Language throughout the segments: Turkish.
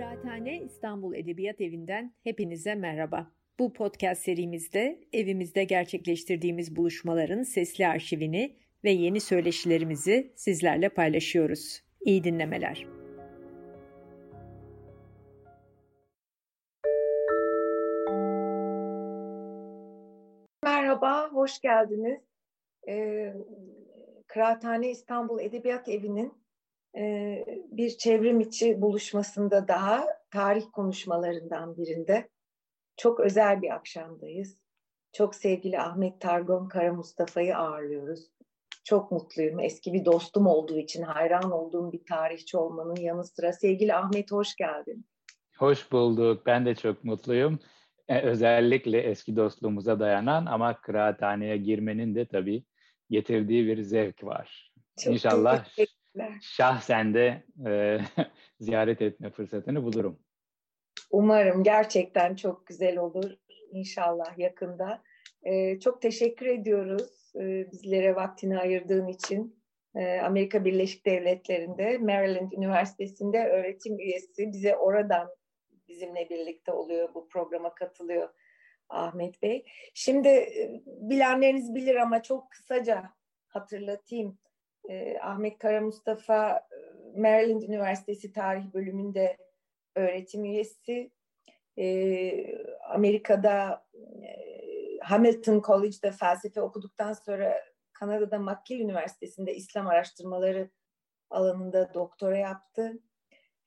Kıraathane İstanbul Edebiyat Evi'nden hepinize merhaba. Bu podcast serimizde evimizde gerçekleştirdiğimiz buluşmaların sesli arşivini ve yeni söyleşilerimizi sizlerle paylaşıyoruz. İyi dinlemeler. Merhaba, hoş geldiniz. Ee, Kıraathane İstanbul Edebiyat Evi'nin bir çevrim içi buluşmasında daha tarih konuşmalarından birinde çok özel bir akşamdayız. Çok sevgili Ahmet Targon Kara Mustafa'yı ağırlıyoruz. Çok mutluyum. Eski bir dostum olduğu için hayran olduğum bir tarihçi olmanın yanı sıra. Sevgili Ahmet hoş geldin. Hoş bulduk. Ben de çok mutluyum. Ee, özellikle eski dostluğumuza dayanan ama kıraathaneye girmenin de tabii getirdiği bir zevk var. Çok İnşallah şahsen de e, ziyaret etme fırsatını bulurum. Umarım gerçekten çok güzel olur inşallah yakında. Ee, çok teşekkür ediyoruz e, bizlere vaktini ayırdığın için. E, Amerika Birleşik Devletleri'nde Maryland Üniversitesi'nde öğretim üyesi bize oradan bizimle birlikte oluyor bu programa katılıyor Ahmet Bey. Şimdi e, bilenleriniz bilir ama çok kısaca hatırlatayım. E, Ahmet Kara Mustafa Maryland Üniversitesi Tarih Bölümünde öğretim üyesi. E, Amerika'da e, Hamilton College'da felsefe okuduktan sonra Kanada'da McGill Üniversitesi'nde İslam araştırmaları alanında doktora yaptı.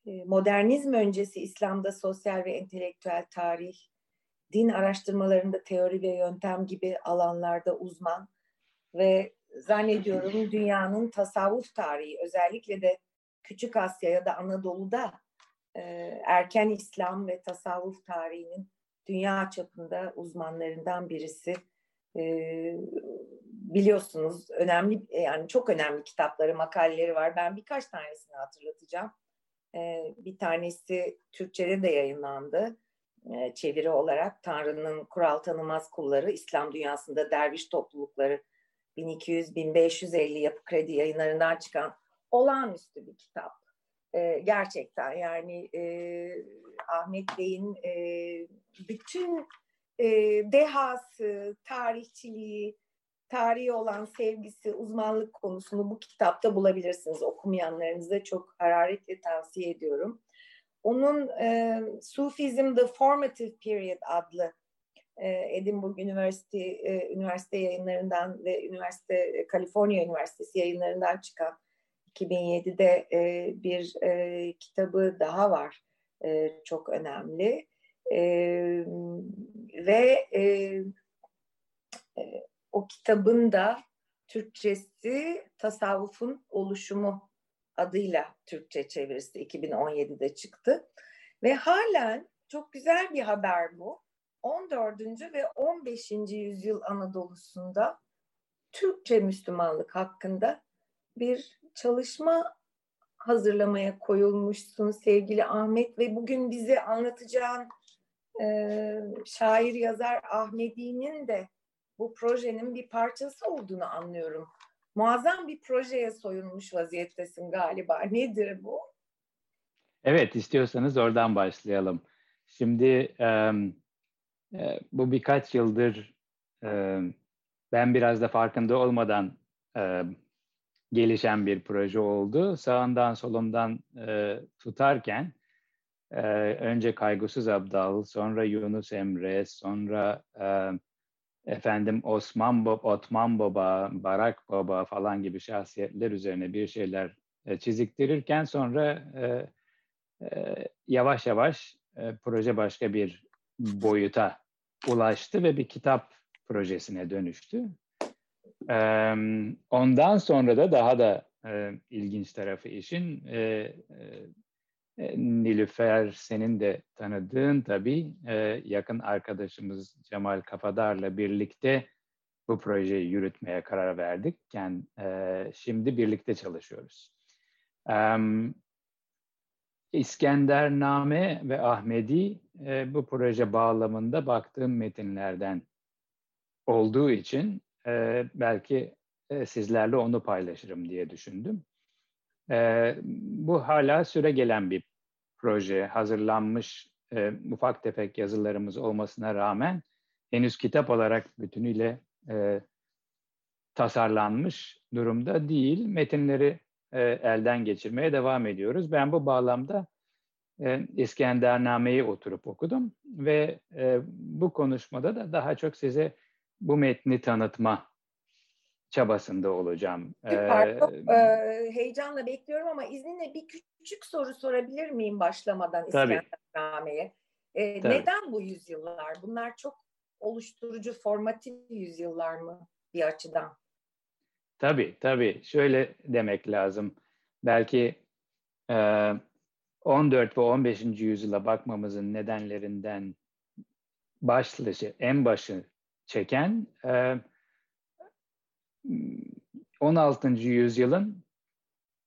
E, modernizm öncesi İslam'da sosyal ve entelektüel tarih, din araştırmalarında teori ve yöntem gibi alanlarda uzman ve zannediyorum dünyanın tasavvuf tarihi özellikle de Küçük Asya ya da Anadolu'da e, erken İslam ve tasavvuf tarihinin dünya çapında uzmanlarından birisi. E, biliyorsunuz önemli yani çok önemli kitapları, makaleleri var. Ben birkaç tanesini hatırlatacağım. E, bir tanesi Türkçe'de de yayınlandı e, çeviri olarak Tanrı'nın kural tanımaz kulları, İslam dünyasında derviş toplulukları 1200-1550 yapı kredi yayınlarından çıkan olağanüstü bir kitap. E, gerçekten yani e, Ahmet Bey'in e, bütün e, dehası, tarihçiliği, tarihi olan sevgisi, uzmanlık konusunu bu kitapta bulabilirsiniz. Okumayanlarınıza çok hararetle tavsiye ediyorum. Onun e, Sufism The Formative Period adlı Edinburgh Üniversite, e, üniversite yayınlarından ve üniversite e, Kaliforniya Üniversitesi yayınlarından çıkan 2007'de e, bir e, kitabı daha var. E, çok önemli. E, ve e, e, o kitabın da Türkçesi Tasavvufun Oluşumu adıyla Türkçe çevirisi 2017'de çıktı. Ve halen çok güzel bir haber bu. 14. ve 15. yüzyıl Anadolu'sunda Türkçe Müslümanlık hakkında bir çalışma hazırlamaya koyulmuşsun sevgili Ahmet ve bugün bize anlatacağın e, şair yazar Ahmedi'nin de bu projenin bir parçası olduğunu anlıyorum. Muazzam bir projeye soyunmuş vaziyettesin galiba. Nedir bu? Evet, istiyorsanız oradan başlayalım. Şimdi um, e, bu birkaç yıldır e, ben biraz da farkında olmadan e, gelişen bir proje oldu. Sağından solundan e, tutarken e, önce Kaygısız Abdal, sonra Yunus Emre, sonra efendim Osman Baba, Otman Baba, Barak Baba falan gibi şahsiyetler üzerine bir şeyler e, çiziktirirken sonra yavaş yavaş proje başka bir boyuta ulaştı ve bir kitap projesine dönüştü. Ondan sonra da daha da ilginç tarafı işin Nilüfer senin de tanıdığın tabii yakın arkadaşımız Cemal Kafadar'la birlikte bu projeyi yürütmeye karar verdik. Yani, şimdi birlikte çalışıyoruz. İskendername ve Ahmedi e, bu proje bağlamında baktığım metinlerden olduğu için e, belki e, sizlerle onu paylaşırım diye düşündüm. E, bu hala süre gelen bir proje, hazırlanmış e, ufak tefek yazılarımız olmasına rağmen henüz kitap olarak bütünüyle e, tasarlanmış durumda değil. Metinleri e, elden geçirmeye devam ediyoruz. Ben bu bağlamda e, İskendername'yi oturup okudum ve e, bu konuşmada da daha çok size bu metni tanıtma çabasında olacağım. Süper, çok e, heyecanla bekliyorum ama izninle bir küçük soru sorabilir miyim başlamadan İskendername'ye? E, neden bu yüzyıllar? Bunlar çok oluşturucu, formatif yüzyıllar mı bir açıdan? Tabii, tabii. Şöyle demek lazım. Belki e, 14 ve 15. yüzyıla bakmamızın nedenlerinden başlışı, en başı çeken e, 16. yüzyılın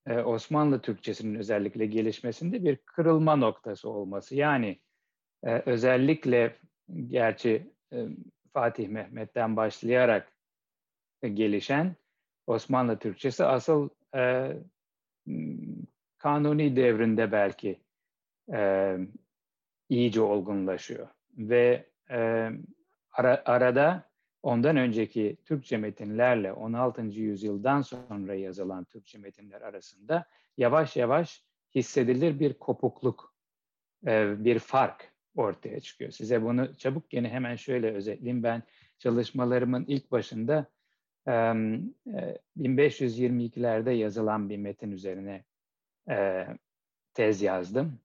e, Osmanlı Türkçesinin özellikle gelişmesinde bir kırılma noktası olması. Yani e, özellikle gerçi e, Fatih Mehmet'ten başlayarak gelişen Osmanlı Türkçesi asıl kanuni devrinde belki iyice olgunlaşıyor. Ve ara, arada ondan önceki Türkçe metinlerle 16. yüzyıldan sonra yazılan Türkçe metinler arasında yavaş yavaş hissedilir bir kopukluk, e, bir fark ortaya çıkıyor. Size bunu çabuk yine hemen şöyle özetleyeyim. Ben çalışmalarımın ilk başında 1522'lerde e, yazılan bir metin üzerine e, tez yazdım.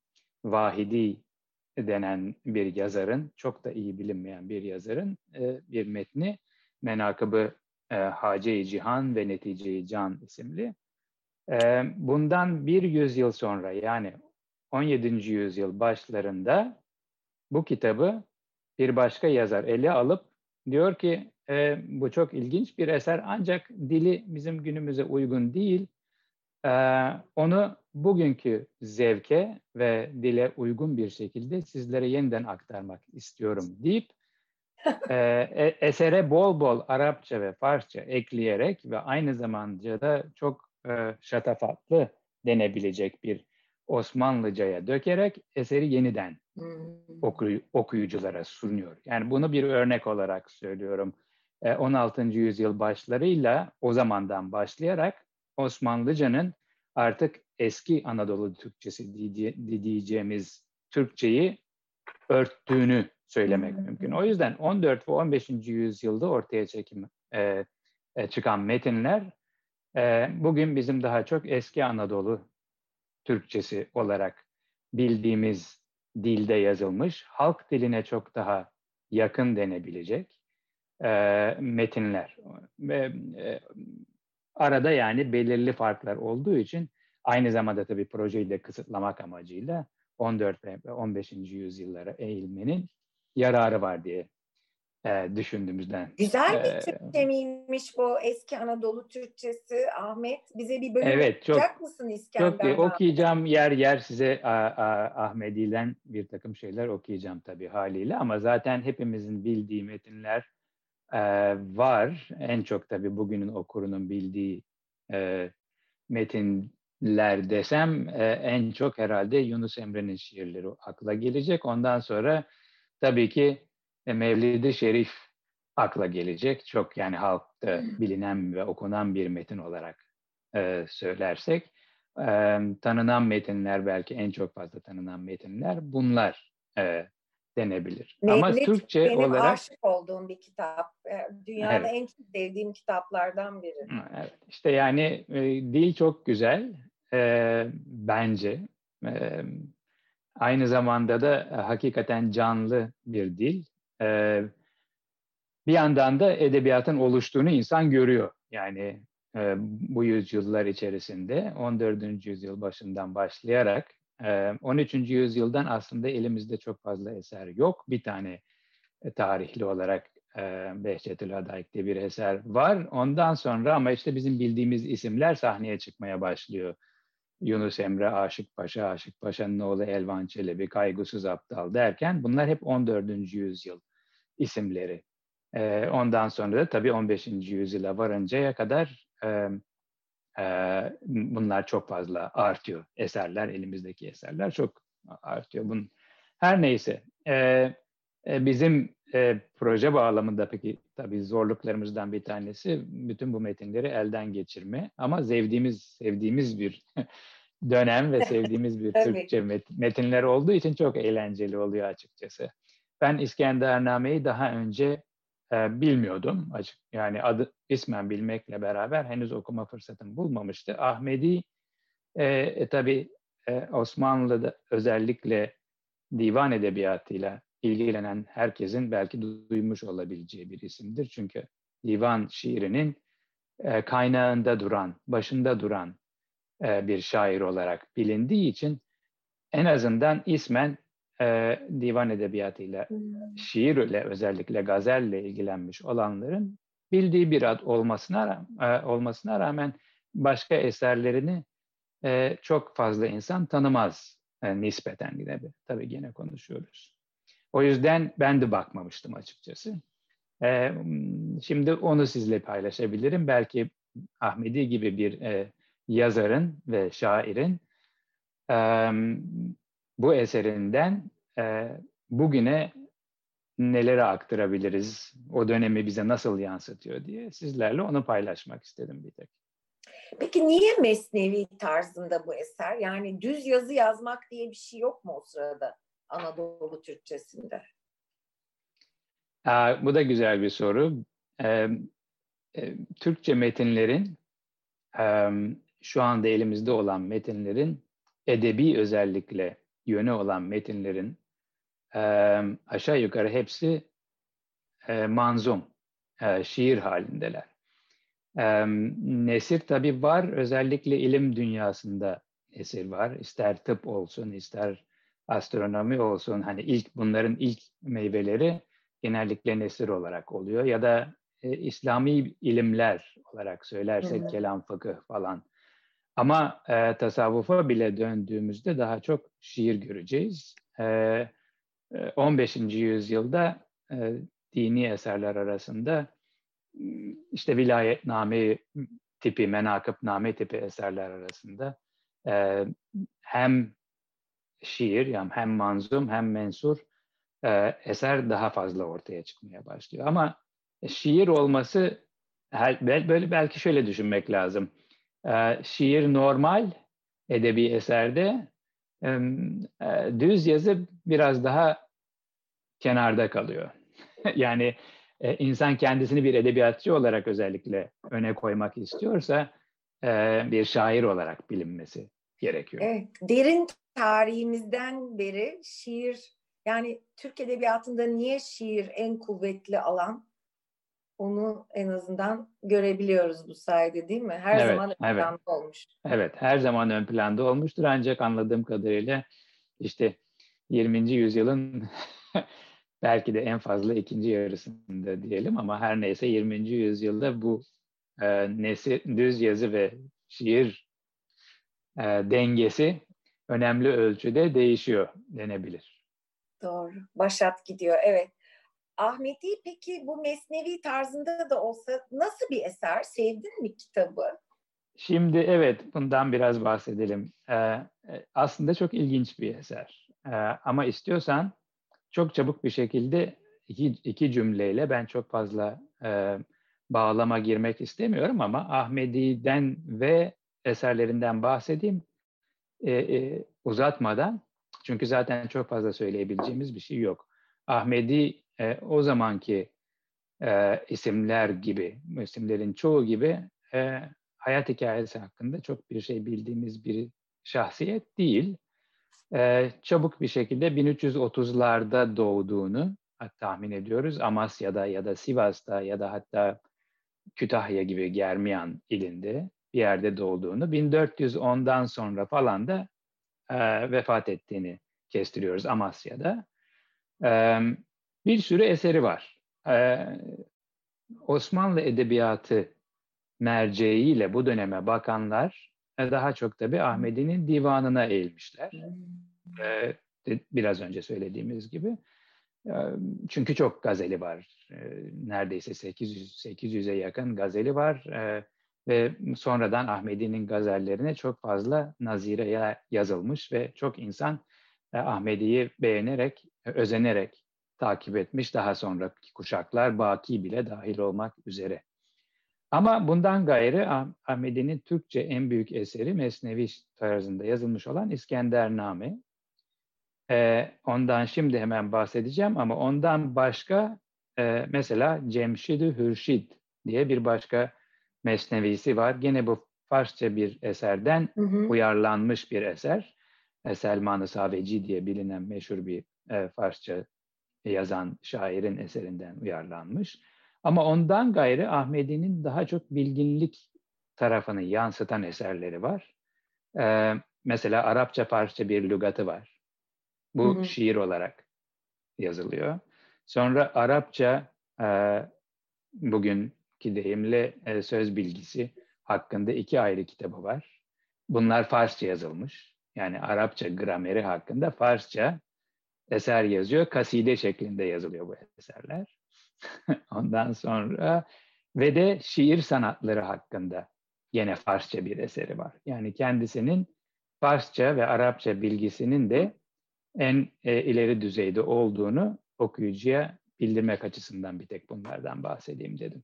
Vahidi denen bir yazarın, çok da iyi bilinmeyen bir yazarın e, bir metni Menakıbı Hace-i Cihan ve Netice-i Can isimli. Bundan bir yüzyıl sonra yani 17. yüzyıl başlarında bu kitabı bir başka yazar ele alıp diyor ki e, bu çok ilginç bir eser ancak dili bizim günümüze uygun değil. E, onu bugünkü zevke ve dile uygun bir şekilde sizlere yeniden aktarmak istiyorum deyip e, e, esere bol bol Arapça ve Farsça ekleyerek ve aynı zamanda da çok e, şatafatlı denebilecek bir Osmanlıcaya dökerek eseri yeniden hmm. okuy, okuyuculara sunuyor. Yani bunu bir örnek olarak söylüyorum. 16. yüzyıl başlarıyla o zamandan başlayarak Osmanlıcanın artık eski Anadolu Türkçesi diyeceğimiz Türkçeyi örttüğünü söylemek hmm. mümkün. O yüzden 14 ve 15. yüzyılda ortaya çekim, e, e, çıkan metinler e, bugün bizim daha çok eski Anadolu Türkçesi olarak bildiğimiz dilde yazılmış, halk diline çok daha yakın denebilecek e, metinler. Ve e, arada yani belirli farklar olduğu için aynı zamanda tabii projeyi de kısıtlamak amacıyla 14 ve 15. yüzyıllara eğilmenin yararı var diye e, düşündüğümüzden. Güzel bir Türkçe miymiş bu eski Anadolu Türkçesi Ahmet? Bize bir bölüm evet, çok, mısın İskender? Çok. Okuyacağım yer yer size a, a, Ahmedi'den bir takım şeyler okuyacağım tabii haliyle ama zaten hepimizin bildiği metinler e, var. En çok tabii bugünün okurunun bildiği e, metinler desem e, en çok herhalde Yunus Emre'nin şiirleri akla gelecek. Ondan sonra tabii ki e, Mevlid-i Şerif akla gelecek. Çok yani halkta bilinen ve okunan bir metin olarak e, söylersek. E, tanınan metinler belki en çok fazla tanınan metinler bunlar e, denebilir. Ne, Ama Türkçe benim olarak... aşık olduğum bir kitap. E, dünyada evet. en çok sevdiğim kitaplardan biri. Evet. İşte yani e, dil çok güzel e, bence. E, Aynı zamanda da e, hakikaten canlı bir dil. E, bir yandan da edebiyatın oluştuğunu insan görüyor. Yani e, bu yüzyıllar içerisinde 14. yüzyıl başından başlayarak 13. yüzyıldan aslında elimizde çok fazla eser yok. Bir tane tarihli olarak Behçetül Hadayik'te bir eser var. Ondan sonra ama işte bizim bildiğimiz isimler sahneye çıkmaya başlıyor. Yunus Emre, Aşık Paşa, Aşık Paşa'nın oğlu Elvan Çelebi, Kaygısız Aptal derken bunlar hep 14. yüzyıl isimleri. E, ondan sonra da tabii 15. yüzyıla varıncaya kadar e, e, bunlar çok fazla artıyor. Eserler, elimizdeki eserler çok artıyor. Bunun. Her neyse. E, e, bizim e, proje bağlamında peki tabii zorluklarımızdan bir tanesi bütün bu metinleri elden geçirme. Ama sevdiğimiz sevdiğimiz bir dönem ve sevdiğimiz bir Türkçe metinler olduğu için çok eğlenceli oluyor açıkçası. Ben İskendername'yi daha önce e, bilmiyordum açık. Yani adı ismen bilmekle beraber henüz okuma fırsatım bulmamıştı. Ahmedi e, e, tabii e, Osmanlı'da özellikle divan edebiyatıyla ilgilenen herkesin belki duymuş olabileceği bir isimdir. Çünkü divan şiirinin e, kaynağında duran, başında duran e, bir şair olarak bilindiği için en azından ismen e, divan edebiyatıyla, şiirle özellikle gazelle ilgilenmiş olanların bildiği bir ad olmasına e, olmasına rağmen başka eserlerini e, çok fazla insan tanımaz e, nispeten yine de. Tabii gene konuşuyoruz. O yüzden ben de bakmamıştım açıkçası. E, şimdi onu sizle paylaşabilirim. Belki Ahmedi gibi bir e, yazarın ve şairin e, bu eserinden e, bugüne nelere aktarabiliriz, o dönemi bize nasıl yansıtıyor diye sizlerle onu paylaşmak istedim bir tek. Peki niye mesnevi tarzında bu eser? Yani düz yazı yazmak diye bir şey yok mu o sırada Anadolu Türkçesinde? Aa, bu da güzel bir soru. Ee, e, Türkçe metinlerin e, şu anda elimizde olan metinlerin edebi özellikle yönü olan metinlerin e, aşağı yukarı hepsi e, manzum, e, şiir halindeler. E, nesir tabi var, özellikle ilim dünyasında nesir var. İster tıp olsun, ister astronomi olsun. Hani ilk bunların ilk meyveleri genellikle nesir olarak oluyor. Ya da e, İslami ilimler olarak söylersek evet. kelam, fıkıh falan. Ama e, tasavvufa bile döndüğümüzde daha çok şiir göreceğiz. E, 15. yüzyılda e, dini eserler arasında işte vilayetname tipi, menakıbname tipi eserler arasında e, hem şiir yani hem manzum hem mensur e, eser daha fazla ortaya çıkmaya başlıyor. Ama şiir olması böyle belki şöyle düşünmek lazım. E, şiir normal edebi eserde e, düz yazı biraz daha kenarda kalıyor. yani e, insan kendisini bir edebiyatçı olarak özellikle öne koymak istiyorsa e, bir şair olarak bilinmesi gerekiyor. Evet, derin tarihimizden beri şiir yani Türk edebiyatında niye şiir en kuvvetli alan? Onu en azından görebiliyoruz bu sayede değil mi? Her evet, zaman ön evet. planda olmuş. Evet, her zaman ön planda olmuştur ancak anladığım kadarıyla işte 20. yüzyılın belki de en fazla ikinci yarısında diyelim ama her neyse 20. yüzyılda bu e, nesi, düz yazı ve şiir e, dengesi önemli ölçüde değişiyor denebilir. Doğru. Başat gidiyor. Evet. Ahmeti peki bu mesnevi tarzında da olsa nasıl bir eser? Sevdin mi kitabı? Şimdi evet bundan biraz bahsedelim. Ee, aslında çok ilginç bir eser. Ee, ama istiyorsan çok çabuk bir şekilde iki, iki cümleyle ben çok fazla e, bağlama girmek istemiyorum ama Ahmedi'den ve eserlerinden bahsedeyim e, e, uzatmadan. Çünkü zaten çok fazla söyleyebileceğimiz bir şey yok. Ahmedi e, o zamanki e, isimler gibi, isimlerin çoğu gibi e, hayat hikayesi hakkında çok bir şey bildiğimiz bir şahsiyet değil. E, çabuk bir şekilde 1330'larda doğduğunu tahmin ediyoruz. Amasya'da ya da Sivas'ta ya da hatta Kütahya gibi Germiyan ilinde bir yerde doğduğunu, 1410'dan sonra falan da e, vefat ettiğini kestiriyoruz Amasya'da. E, bir sürü eseri var. E, Osmanlı Edebiyatı merceğiyle bu döneme bakanlar daha çok tabi Ahmedi'nin divanına eğilmişler. E, biraz önce söylediğimiz gibi. E, çünkü çok gazeli var. E, neredeyse 800 800'e yakın gazeli var. E, ve sonradan Ahmedi'nin gazellerine çok fazla nazire yazılmış ve çok insan e, Ahmedi'yi beğenerek, özenerek takip etmiş. Daha sonraki kuşaklar Baki bile dahil olmak üzere. Ama bundan gayrı Ahmedi'nin Türkçe en büyük eseri Mesnevi tarzında yazılmış olan İskendername. Ee, ondan şimdi hemen bahsedeceğim ama ondan başka e, mesela Cemşid-i Hürşid diye bir başka mesnevisi var. Gene bu Farsça bir eserden hı hı. uyarlanmış bir eser. E, Selman-ı Saveci diye bilinen meşhur bir e, Farsça yazan şairin eserinden uyarlanmış. Ama ondan gayrı Ahmedi'nin daha çok bilginlik tarafını yansıtan eserleri var. Ee, mesela Arapça parça bir lügatı var. Bu hı hı. şiir olarak yazılıyor. Sonra Arapça e, bugünkü deyimle e, söz bilgisi hakkında iki ayrı kitabı var. Bunlar Farsça yazılmış. Yani Arapça grameri hakkında Farsça eser yazıyor. Kaside şeklinde yazılıyor bu eserler. Ondan sonra ve de şiir sanatları hakkında yine Farsça bir eseri var. Yani kendisinin Farsça ve Arapça bilgisinin de en e, ileri düzeyde olduğunu okuyucuya bildirmek açısından bir tek bunlardan bahsedeyim dedim.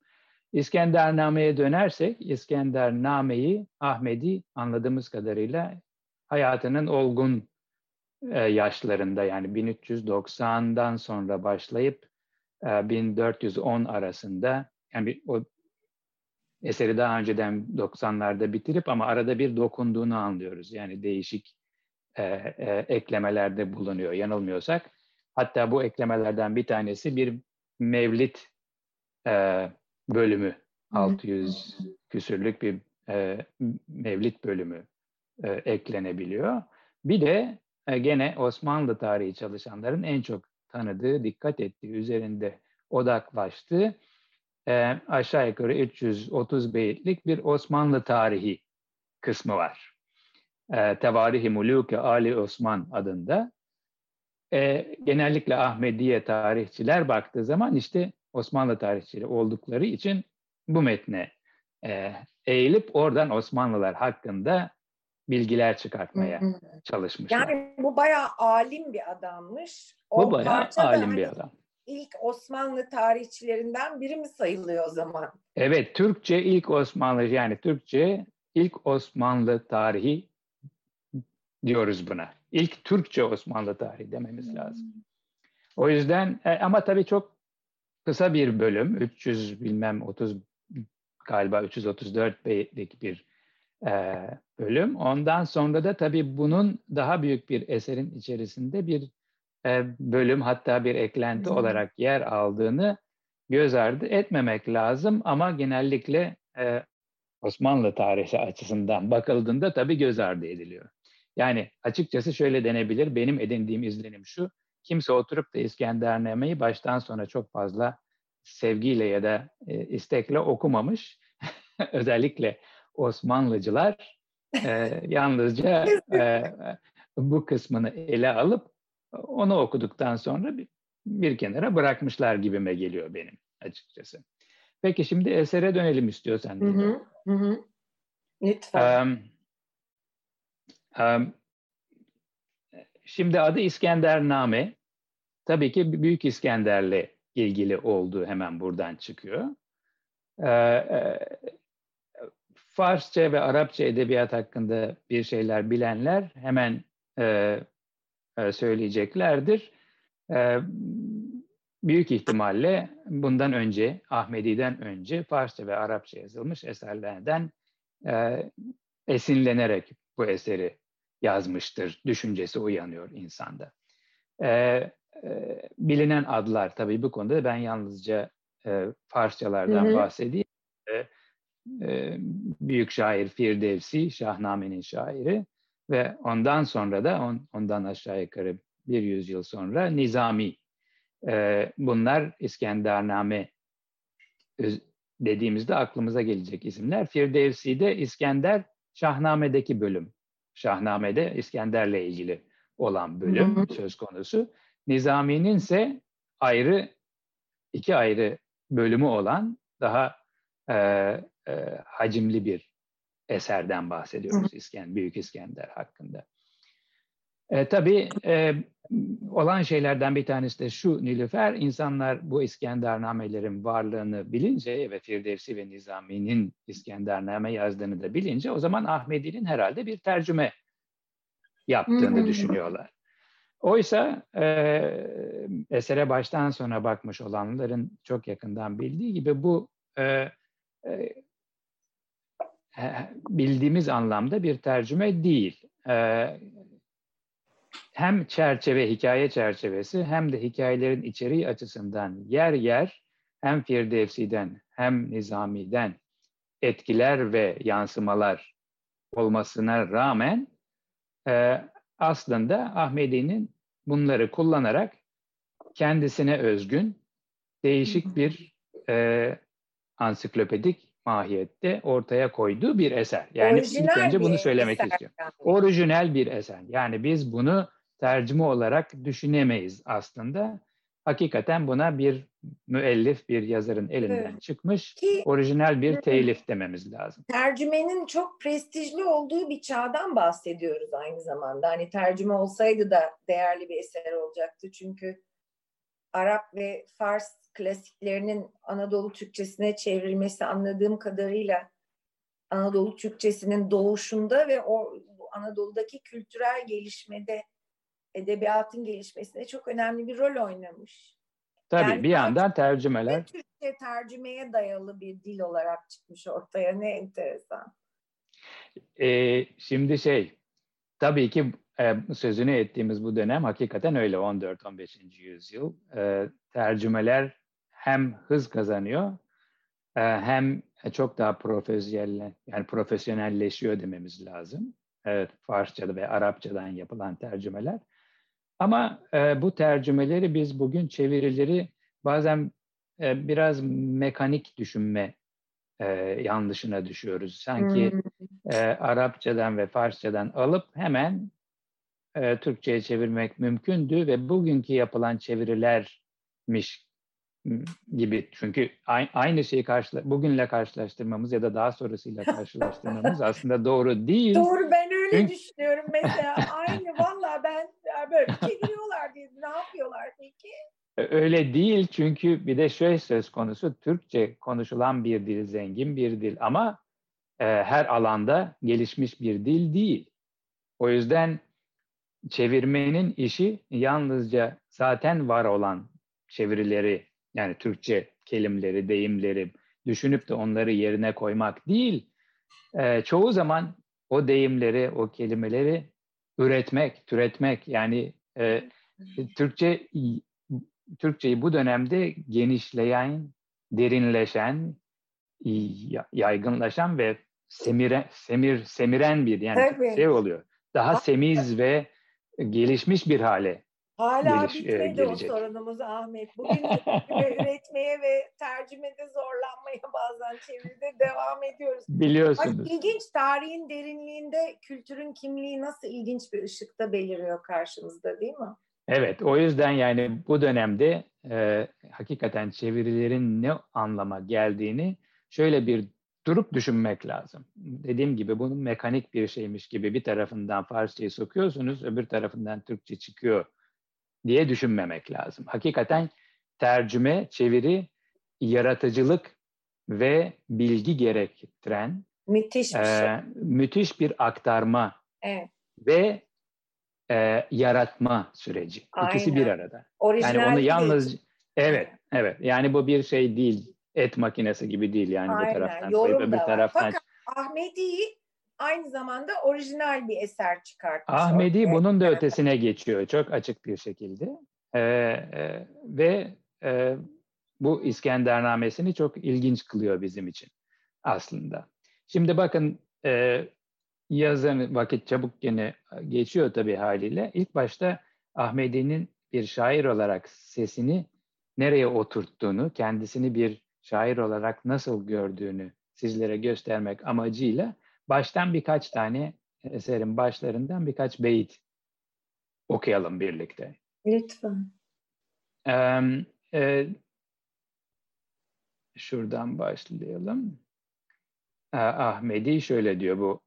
İskendername'ye dönersek, İskendername'yi Ahmedi anladığımız kadarıyla hayatının olgun e, yaşlarında yani 1390'dan sonra başlayıp 1410 e, arasında yani o eseri daha önceden 90'larda bitirip ama arada bir dokunduğunu anlıyoruz. Yani değişik e, e, eklemelerde bulunuyor yanılmıyorsak. Hatta bu eklemelerden bir tanesi bir mevlit e, bölümü. 600 küsürlük bir e, mevlit bölümü e, eklenebiliyor. Bir de gene Osmanlı tarihi çalışanların en çok tanıdığı, dikkat ettiği, üzerinde odaklaştığı e, aşağı yukarı 330 beyitlik bir Osmanlı tarihi kısmı var. E, Tevarihi Muluke Ali Osman adında. E, genellikle Ahmediye tarihçiler baktığı zaman işte Osmanlı tarihçileri oldukları için bu metne e, eğilip oradan Osmanlılar hakkında bilgiler çıkartmaya çalışmışlar. Yani bu bayağı alim bir adammış. O bu bayağı alim hani bir adam. İlk Osmanlı tarihçilerinden biri mi sayılıyor o zaman? Evet, Türkçe ilk Osmanlı yani Türkçe ilk Osmanlı tarihi diyoruz buna. İlk Türkçe Osmanlı tarihi dememiz lazım. O yüzden e, ama tabii çok kısa bir bölüm. 300 bilmem 30 galiba 334 beyitlik bir e, bölüm. Ondan sonra da tabii bunun daha büyük bir eserin içerisinde bir e, bölüm hatta bir eklenti olarak yer aldığını göz ardı etmemek lazım ama genellikle e, Osmanlı tarihi açısından bakıldığında tabii göz ardı ediliyor. Yani açıkçası şöyle denebilir, benim edindiğim izlenim şu, kimse oturup da İskendername'yi baştan sona çok fazla sevgiyle ya da e, istekle okumamış. Özellikle Osmanlıcılar e, yalnızca e, bu kısmını ele alıp onu okuduktan sonra bir, bir kenara bırakmışlar gibime geliyor benim açıkçası. Peki şimdi esere dönelim istiyorsan. Hı hı, hı. Lütfen. Um, um, şimdi adı İskendername. Tabii ki Büyük İskender'le ilgili olduğu hemen buradan çıkıyor. Ee, Farsça ve Arapça edebiyat hakkında bir şeyler bilenler hemen e, e, söyleyeceklerdir. E, büyük ihtimalle bundan önce, Ahmedi'den önce Farsça ve Arapça yazılmış eserlerden e, esinlenerek bu eseri yazmıştır. Düşüncesi uyanıyor insanda. E, e, bilinen adlar tabii bu konuda ben yalnızca e, Farsçalardan hı hı. bahsedeyim. E, e, büyük şair Firdevsi, Şahname'nin şairi ve ondan sonra da on, ondan aşağı yukarı bir yüzyıl sonra Nizami. E, bunlar İskendername dediğimizde aklımıza gelecek isimler. Firdevsi de İskender Şahname'deki bölüm. Şahname'de İskender'le ilgili olan bölüm hı hı. söz konusu. Nizami'nin ise ayrı iki ayrı bölümü olan daha e, e, hacimli bir eserden bahsediyoruz İskender, Büyük İskender hakkında. E, tabii e, olan şeylerden bir tanesi de şu Nilüfer, insanlar bu İskendername'lerin varlığını bilince ve Firdevsi ve Nizami'nin İskendername yazdığını da bilince o zaman Ahmedi'nin herhalde bir tercüme yaptığını düşünüyorlar. Oysa e, esere baştan sona bakmış olanların çok yakından bildiği gibi bu e, e, bildiğimiz anlamda bir tercüme değil. E, hem çerçeve, hikaye çerçevesi hem de hikayelerin içeriği açısından yer yer hem Firdevsi'den hem Nizami'den etkiler ve yansımalar olmasına rağmen e, aslında Ahmedi'nin bunları kullanarak kendisine özgün değişik bir e, ansiklopedik mahiyette ortaya koyduğu bir eser. Yani Orijinal ilk önce bunu söylemek istiyorum. Yani. Orijinal bir eser. Yani biz bunu tercüme olarak düşünemeyiz aslında. Hakikaten buna bir müellif, bir yazarın elinden evet. çıkmış Ki, orijinal bir telif dememiz lazım. Tercümenin çok prestijli olduğu bir çağdan bahsediyoruz aynı zamanda. Hani tercüme olsaydı da değerli bir eser olacaktı. Çünkü Arap ve Fars klasiklerinin Anadolu Türkçesine çevrilmesi anladığım kadarıyla Anadolu Türkçesinin doğuşunda ve o Anadolu'daki kültürel gelişmede edebiyatın gelişmesine çok önemli bir rol oynamış. Tabii yani bir yandan tercümeler. Türkçe tercümeye dayalı bir dil olarak çıkmış ortaya. Ne enteresan. Ee, şimdi şey, tabii ki e, sözünü ettiğimiz bu dönem hakikaten öyle 14-15. yüzyıl. E, tercümeler hem hız kazanıyor e, hem çok daha profesyonel yani profesyonelleşiyor dememiz lazım. Evet, Farsçada ve Arapçadan yapılan tercümeler. Ama e, bu tercümeleri biz bugün çevirileri bazen e, biraz mekanik düşünme e, yanlışına düşüyoruz. Sanki hmm. e, Arapçadan ve Farsçadan alıp hemen e, Türkçe'ye çevirmek mümkündü ve bugünkü yapılan çevirilermiş gibi. Çünkü aynı şeyi karşıla bugünle karşılaştırmamız ya da daha sonrasıyla karşılaştırmamız aslında doğru değil. Doğru ben öyle Çünkü... düşünüyorum mesela. aynı valla ben böyle çeviriyorlar diye ne yapıyorlar peki? Öyle değil çünkü bir de şöyle söz konusu Türkçe konuşulan bir dil, zengin bir dil ama e, her alanda gelişmiş bir dil değil. O yüzden çevirmenin işi yalnızca zaten var olan çevirileri yani Türkçe kelimeleri, deyimleri düşünüp de onları yerine koymak değil. E, çoğu zaman o deyimleri, o kelimeleri üretmek, türetmek yani e, Türkçe Türkçeyi bu dönemde genişleyen, derinleşen, yaygınlaşan ve semire, semir semiren bir yani Tabii. şey oluyor. Daha semiz ve gelişmiş bir hale Hala geliş, bitmedi e, gelecek. o sorunumuz Ahmet. Bugün üretmeye ve tercümede zorlanmaya bazen çeviride devam ediyoruz. Biliyorsunuz. Bak, ilginç tarihin derinliğinde kültürün kimliği nasıl ilginç bir ışıkta beliriyor karşımızda değil mi? Evet, o yüzden yani bu dönemde e, hakikaten çevirilerin ne anlama geldiğini şöyle bir durup düşünmek lazım. Dediğim gibi bunun mekanik bir şeymiş gibi bir tarafından Farsçayı sokuyorsunuz, öbür tarafından Türkçe çıkıyor diye düşünmemek lazım. Hakikaten tercüme, çeviri, yaratıcılık ve bilgi gerektiren müthiş bir, şey. e, müthiş bir aktarma evet. ve e, yaratma süreci. Aynen. İkisi bir arada. Orijinal yani onu yalnız evet evet yani bu bir şey değil et makinesi gibi değil yani Aynen. bu taraftan Yorum koyup öbür taraftan. Fakat Ahmedi'yi aynı zamanda orijinal bir eser çıkartmış. Ahmedi ortaya. bunun da ötesine geçiyor çok açık bir şekilde. Ee, e, ve e, bu İskendernamesini çok ilginç kılıyor bizim için aslında. Şimdi bakın e, yazın vakit çabuk gene geçiyor tabii haliyle. İlk başta Ahmedi'nin bir şair olarak sesini nereye oturttuğunu, kendisini bir şair olarak nasıl gördüğünü sizlere göstermek amacıyla baştan birkaç tane eserin başlarından birkaç beyit okuyalım birlikte. Lütfen. Ee, e, şuradan başlayalım. Ee, Ahmedi şöyle diyor bu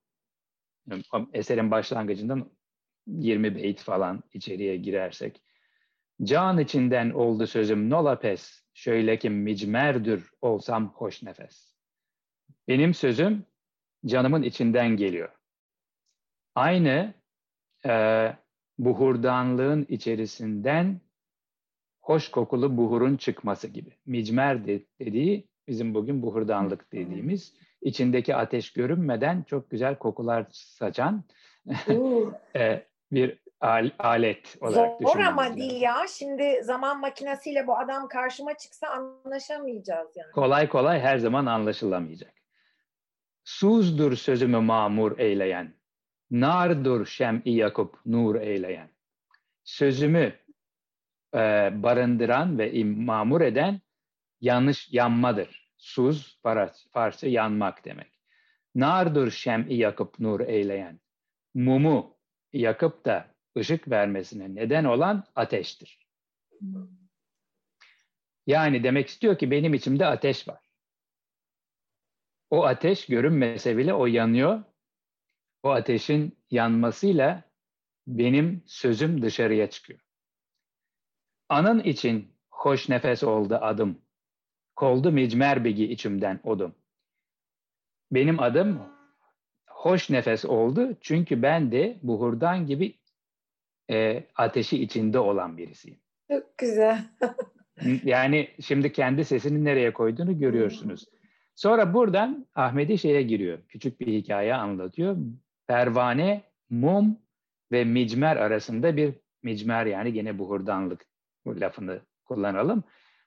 eserin başlangıcından 20 beyt falan içeriye girersek. Can içinden oldu sözüm nola pes, şöyle ki micmerdir olsam hoş nefes. Benim sözüm canımın içinden geliyor. Aynı e, buhurdanlığın içerisinden hoş kokulu buhurun çıkması gibi. Micmer de, dediği bizim bugün buhurdanlık dediğimiz içindeki ateş görünmeden çok güzel kokular saçan e, bir al, alet olarak Zor ama değil ya. Şimdi zaman makinesiyle bu adam karşıma çıksa anlaşamayacağız yani. Kolay kolay her zaman anlaşılamayacak. Suzdur sözümü mamur eyleyen. Nardur şem'i yakıp nur eyleyen. Sözümü e, barındıran ve mamur eden yanlış yanmadır. Suz, Farsça yanmak demek. Nardur şem'i yakıp nur eyleyen. Mumu yakıp da ışık vermesine neden olan ateştir. Yani demek istiyor ki benim içimde ateş var. O ateş görünmese bile o yanıyor. O ateşin yanmasıyla benim sözüm dışarıya çıkıyor. Anın için hoş nefes oldu adım. Koldu micmer bigi içimden odum. Benim adım hoş nefes oldu çünkü ben de buhurdan gibi e, ateşi içinde olan birisiyim. Çok güzel. yani şimdi kendi sesini nereye koyduğunu görüyorsunuz. Sonra buradan Ahmedi şeye giriyor. Küçük bir hikaye anlatıyor. Pervane, mum ve micmer arasında bir micmer yani gene buhurdanlık bu lafını kullanalım.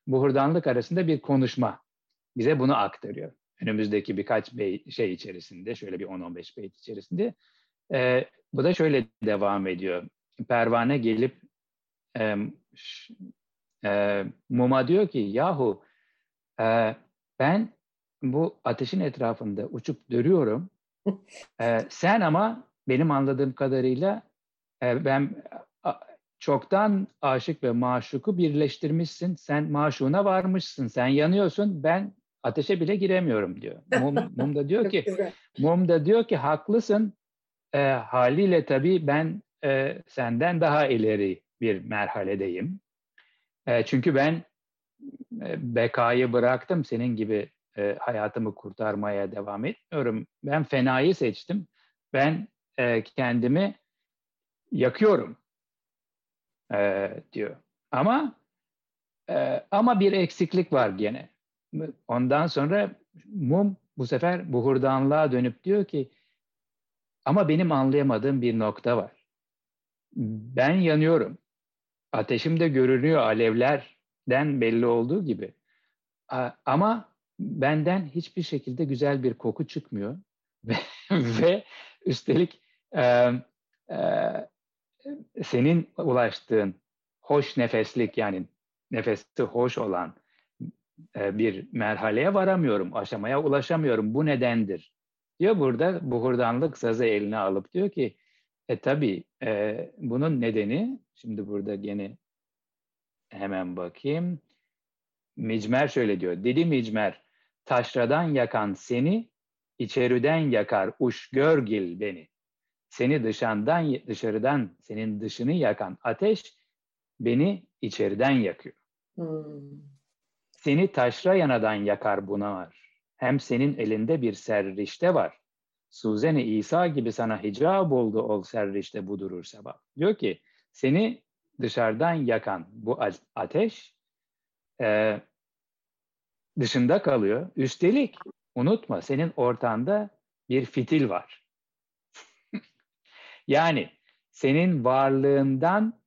Buhurdanlık arasında bir konuşma bize bunu aktarıyor. Önümüzdeki birkaç şey içerisinde, şöyle bir 10-15 beyt içerisinde. E, bu da şöyle devam ediyor. Pervane gelip e, e, Mum'a diyor ki yahu e, ben bu ateşin etrafında uçup dönüyorum. e, sen ama benim anladığım kadarıyla e, ben a, çoktan aşık ve maşuku birleştirmişsin. Sen maşuna varmışsın. Sen yanıyorsun. Ben ateşe bile giremiyorum diyor. Mum, Mum da diyor ki Mum da diyor ki haklısın. E, haliyle tabii ben e, senden daha ileri bir merhaledeyim. E, çünkü ben e, bekayı bıraktım. Senin gibi e, hayatımı kurtarmaya devam etmiyorum. Ben fenayı seçtim. Ben e, kendimi yakıyorum e, diyor. Ama e, ama bir eksiklik var gene. Ondan sonra mum bu sefer buhurdanlığa dönüp diyor ki ama benim anlayamadığım bir nokta var. Ben yanıyorum. Ateşim de görünüyor alevlerden belli olduğu gibi. Ama benden hiçbir şekilde güzel bir koku çıkmıyor. ve, ve üstelik e, e, senin ulaştığın hoş nefeslik yani nefesi hoş olan e, bir merhaleye varamıyorum, aşamaya ulaşamıyorum. Bu nedendir? Diyor burada buhurdanlık sazı eline alıp diyor ki e tabii e, bunun nedeni şimdi burada gene hemen bakayım. Micmer şöyle diyor. Dedi Micmer taşradan yakan seni içeriden yakar uş görgil beni. Seni dışarıdan dışarıdan senin dışını yakan ateş beni içeriden yakıyor. Hmm. Seni taşra yanadan yakar buna var. Hem senin elinde bir serrişte var. Suzeni İsa gibi sana hicab oldu ol serrişte bu durur sebep. Diyor ki seni dışarıdan yakan bu ateş e, dışında kalıyor. Üstelik unutma senin ortanda bir fitil var. yani senin varlığından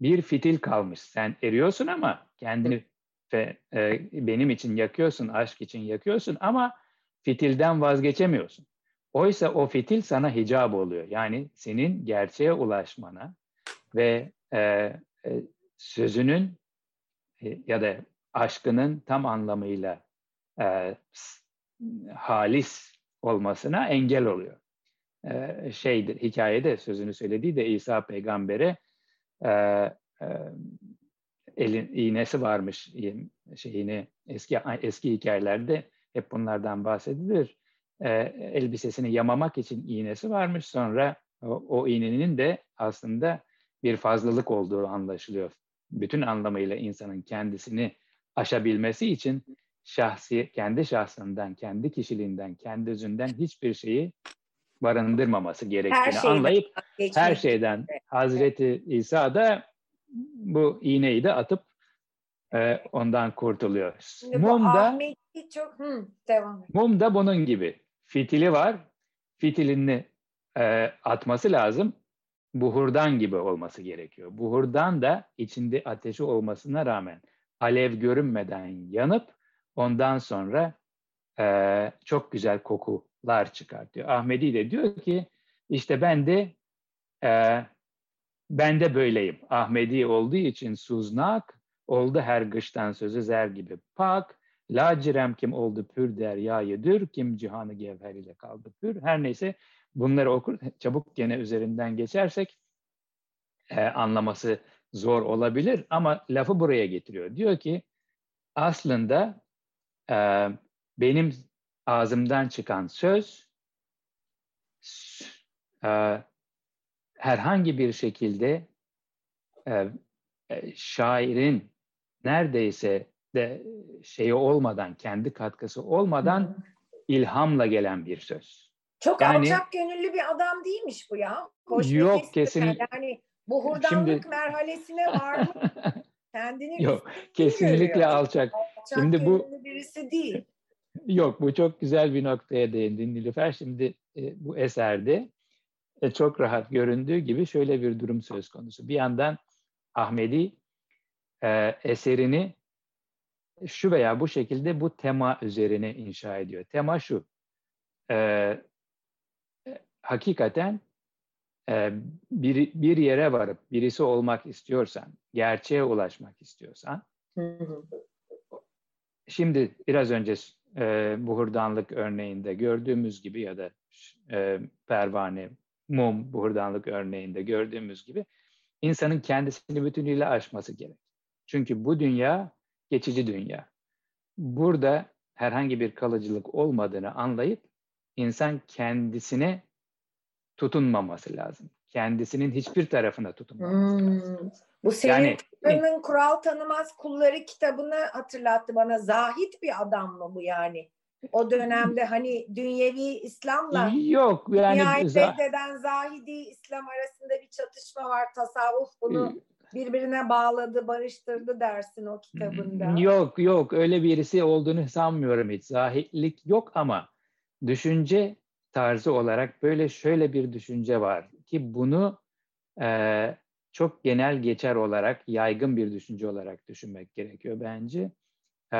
bir fitil kalmış. Sen eriyorsun ama kendini ve e, benim için yakıyorsun, aşk için yakıyorsun ama fitilden vazgeçemiyorsun. Oysa o fitil sana hicab oluyor. Yani senin gerçeğe ulaşmana ve e, e, sözünün e, ya da aşkının tam anlamıyla e, halis olmasına engel oluyor. E, şeydir, hikayede sözünü söylediği de İsa peygambere e, e, elin iğnesi varmış şeyini eski eski hikayelerde hep bunlardan bahsedilir. E, elbisesini yamamak için iğnesi varmış. Sonra o, o iğnenin de aslında bir fazlalık olduğu anlaşılıyor. Bütün anlamıyla insanın kendisini aşabilmesi için şahsi, kendi şahsından, kendi kişiliğinden, kendi özünden hiçbir şeyi barındırmaması gerektiğini her anlayıp her şeyden Hazreti İsa da bu iğneyi de atıp e, ondan kurtuluyor. Şimdi mum da çok hı, devam et. Mum da bunun gibi. Fitili var. Fitilini e, atması lazım. Buhurdan gibi olması gerekiyor. Buhurdan da içinde ateşi olmasına rağmen alev görünmeden yanıp ondan sonra e, çok güzel kokular çıkartıyor. Ahmedi de diyor ki işte ben de e, ben de böyleyim. Ahmedi olduğu için suznak, oldu her gıştan sözü zer gibi pak, lacirem kim oldu pür deryayıdır, kim cihanı gevher ile kaldı pür. Her neyse bunları okur, çabuk gene üzerinden geçersek e, anlaması zor olabilir ama lafı buraya getiriyor. Diyor ki aslında e, benim ağzımdan çıkan söz e, herhangi bir şekilde e, e, şairin neredeyse de şeyi olmadan, kendi katkısı olmadan Hı. ilhamla gelen bir söz. Çok yani, alçak gönüllü bir adam değilmiş bu ya. Hoş yok kesinlikle. Yani bu hurdanlık Şimdi, merhalesine var mı? Kendini yok kesinlikle görüyor. alçak. alçak Şimdi bu birisi değil. Yok bu çok güzel bir noktaya değindin Nilüfer. Şimdi e, bu eserde e, çok rahat göründüğü gibi şöyle bir durum söz konusu. Bir yandan Ahmedi e, eserini şu veya bu şekilde bu tema üzerine inşa ediyor. Tema şu, e, e hakikaten bir, bir yere varıp birisi olmak istiyorsan, gerçeğe ulaşmak istiyorsan, şimdi biraz önce e, buhurdanlık örneğinde gördüğümüz gibi ya da e, pervane, mum buhurdanlık örneğinde gördüğümüz gibi insanın kendisini bütünüyle aşması gerek. Çünkü bu dünya geçici dünya. Burada herhangi bir kalıcılık olmadığını anlayıp insan kendisine tutunmaması lazım. Kendisinin hiçbir tarafına tutunmaması hmm. lazım. Bu senin yani, kural tanımaz kulları kitabını hatırlattı bana. Zahit bir adam mı bu yani? O dönemde hani dünyevi İslam'la yok yani reddeden zahidi İslam arasında bir çatışma var. Tasavvuf bunu birbirine bağladı, barıştırdı dersin o kitabında. Yok yok öyle birisi olduğunu sanmıyorum hiç. Zahitlik yok ama düşünce tarzı olarak böyle şöyle bir düşünce var ki bunu e, çok genel geçer olarak, yaygın bir düşünce olarak düşünmek gerekiyor bence. E,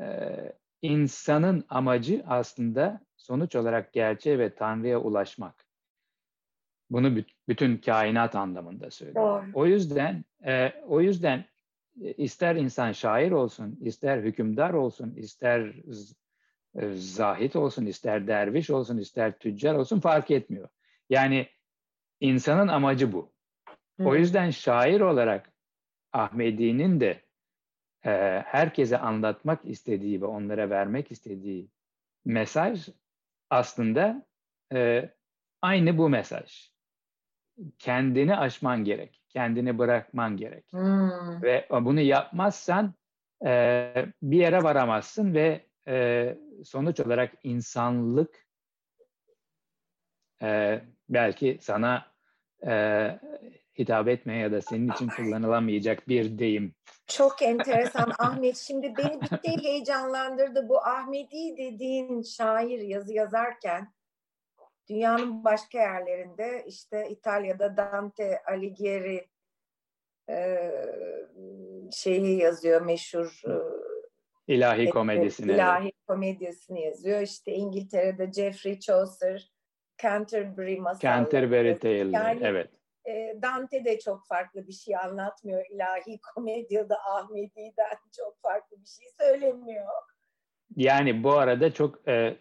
e, insanın amacı aslında sonuç olarak gerçeğe ve Tanrı'ya ulaşmak. Bunu bütün kainat anlamında söylüyorum. O yüzden e, o yüzden e, ister insan şair olsun, ister hükümdar olsun, ister e, zahit olsun, ister derviş olsun, ister tüccar olsun fark etmiyor. Yani insanın amacı bu. Hı. O yüzden şair olarak Ahmedi'nin de e, herkese anlatmak istediği ve onlara vermek istediği mesaj aslında e, aynı bu mesaj. Kendini aşman gerek, kendini bırakman gerek. Hmm. Ve bunu yapmazsan e, bir yere varamazsın ve e, sonuç olarak insanlık e, belki sana e, hitap etmeye ya da senin için kullanılamayacak bir deyim. Çok enteresan Ahmet. Şimdi beni bir şey heyecanlandırdı. Bu Ahmedi dediğin şair yazı yazarken dünyanın başka yerlerinde işte İtalya'da Dante Alighieri e, şeyi yazıyor meşhur e, ilahi komedisini. İlahi komedisini yazıyor. İşte İngiltere'de Geoffrey Chaucer Canterbury masalları. Canterbury Tales. Yani, evet e, Dante de çok farklı bir şey anlatmıyor. İlahi komedyada Ahmedi'den çok farklı bir şey söylemiyor. Yani bu arada çok e,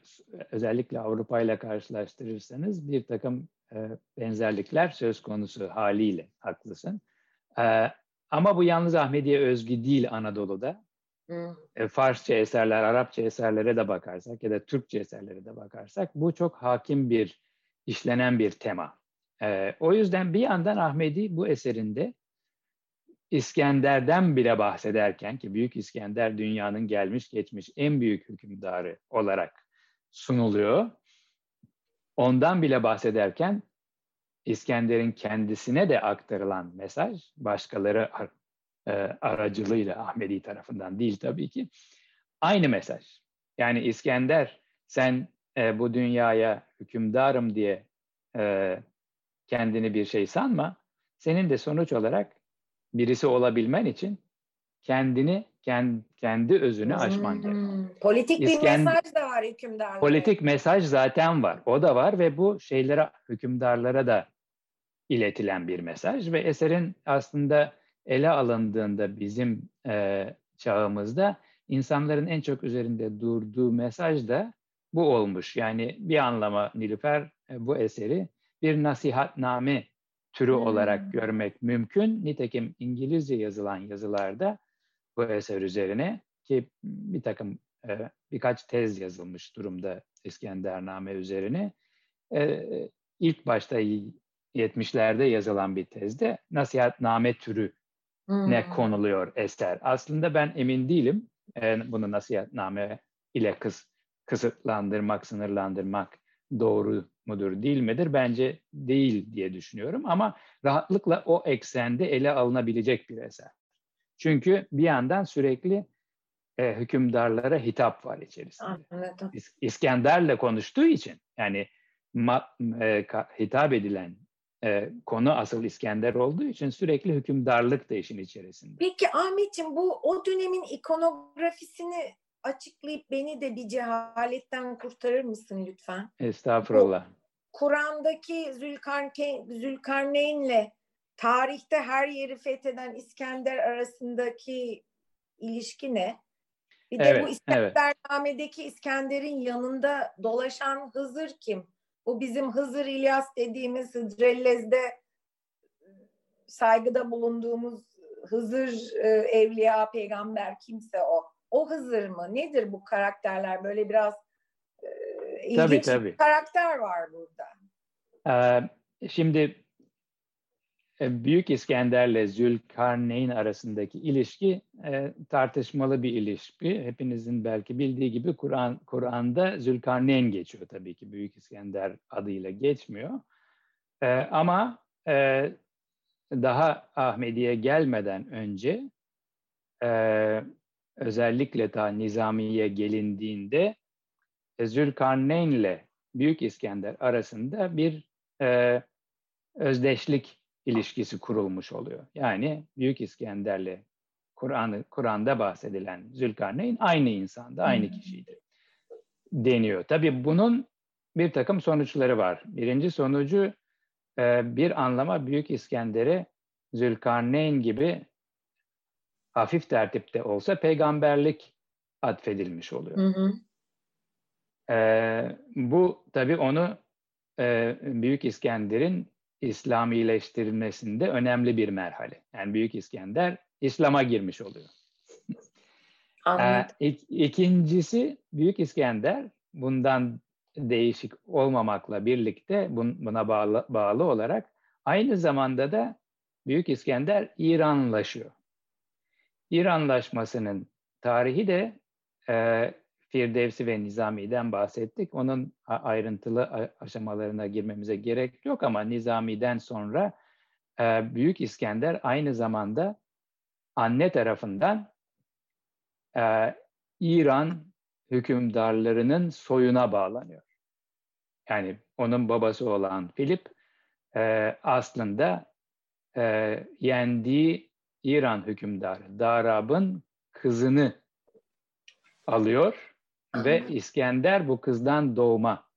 özellikle Avrupa ile karşılaştırırsanız bir takım e, benzerlikler söz konusu haliyle haklısın. E, ama bu yalnız Ahmediye özgü değil Anadolu'da. E, Farsça eserler, Arapça eserlere de bakarsak ya da Türkçe eserlere de bakarsak bu çok hakim bir işlenen bir tema. E, o yüzden bir yandan Ahmedi bu eserinde İskender'den bile bahsederken ki Büyük İskender dünyanın gelmiş geçmiş en büyük hükümdarı olarak sunuluyor. Ondan bile bahsederken İskender'in kendisine de aktarılan mesaj başkaları e, aracılığıyla Ahmedi tarafından değil tabii ki aynı mesaj. Yani İskender sen e, bu dünyaya hükümdarım diye e, kendini bir şey sanma. Senin de sonuç olarak birisi olabilmen için kendini kendi, kendi özünü aşman hmm. gerek. Politik İskend... bir mesaj da var hükümdarlara. Politik mesaj zaten var. O da var ve bu şeylere hükümdarlara da iletilen bir mesaj ve eserin aslında ele alındığında bizim e, çağımızda insanların en çok üzerinde durduğu mesaj da bu olmuş. Yani bir anlama Nilüfer e, bu eseri bir nasihatname türü hmm. olarak görmek mümkün. Nitekim İngilizce yazılan yazılarda bu eser üzerine ki bir takım e, birkaç tez yazılmış durumda İskendername üzerine. E, ilk başta 70'lerde yazılan bir tezde nasihatname türü ne hmm. konuluyor eser. Aslında ben emin değilim e, bunu nasihatname ile kıs, kısıtlandırmak, sınırlandırmak doğru mudur değil midir? Bence değil diye düşünüyorum ama rahatlıkla o eksende ele alınabilecek bir eser. Çünkü bir yandan sürekli e, hükümdarlara hitap var içerisinde. Anladım. İskender'le konuştuğu için yani ma, e, hitap edilen e, konu asıl İskender olduğu için sürekli hükümdarlık da işin içerisinde. Peki Ahmetciğim bu o dönemin ikonografisini açıklayıp beni de bir cehaletten kurtarır mısın lütfen? Estağfurullah. Kur'an'daki Zülkarneyn, Zülkarneyn'le tarihte her yeri fetheden İskender arasındaki ilişki ne? Bir de evet, bu İskendername'deki evet. İskender'in yanında dolaşan Hızır kim? Bu bizim Hızır İlyas dediğimiz Hıdrellez'de saygıda bulunduğumuz Hızır e, evliya peygamber kimse o. O Hızır mı? Nedir bu karakterler? Böyle biraz e, ilginç tabii, tabii. bir karakter var burada. Ee, şimdi Büyük İskender'le Zülkarneyn arasındaki ilişki e, tartışmalı bir ilişki. Hepinizin belki bildiği gibi Kur'an Kur'an'da Zülkarneyn geçiyor tabii ki Büyük İskender adıyla geçmiyor. E, ama e, daha Ahmedi'ye gelmeden önce e, özellikle ta Nizamiye gelindiğinde e, Zülkarneyn ile Büyük İskender arasında bir e, özdeşlik ilişkisi kurulmuş oluyor. Yani Büyük İskender'le Kur'an Kur'an'da bahsedilen Zülkarneyn aynı insandı, aynı kişiydi deniyor. Tabii bunun bir takım sonuçları var. Birinci sonucu e, bir anlama Büyük İskender'e Zülkarneyn gibi hafif tertipte olsa peygamberlik atfedilmiş oluyor. Hı hı. Ee, bu tabii onu e, Büyük İskender'in İslamileştirilmesinde önemli bir merhale. Yani Büyük İskender İslam'a girmiş oluyor. Anladım. Ee, ik, ikincisi Büyük İskender bundan değişik olmamakla birlikte buna bağlı, bağlı olarak aynı zamanda da Büyük İskender İranlaşıyor. İranlaşmasının tarihi de e, Firdevsi ve Nizami'den bahsettik. Onun ayrıntılı aşamalarına girmemize gerek yok ama Nizami'den sonra e, Büyük İskender aynı zamanda anne tarafından e, İran hükümdarlarının soyuna bağlanıyor. Yani onun babası olan Filip e, aslında yendiği İran hükümdarı Darab'ın kızını alıyor ve İskender bu kızdan doğma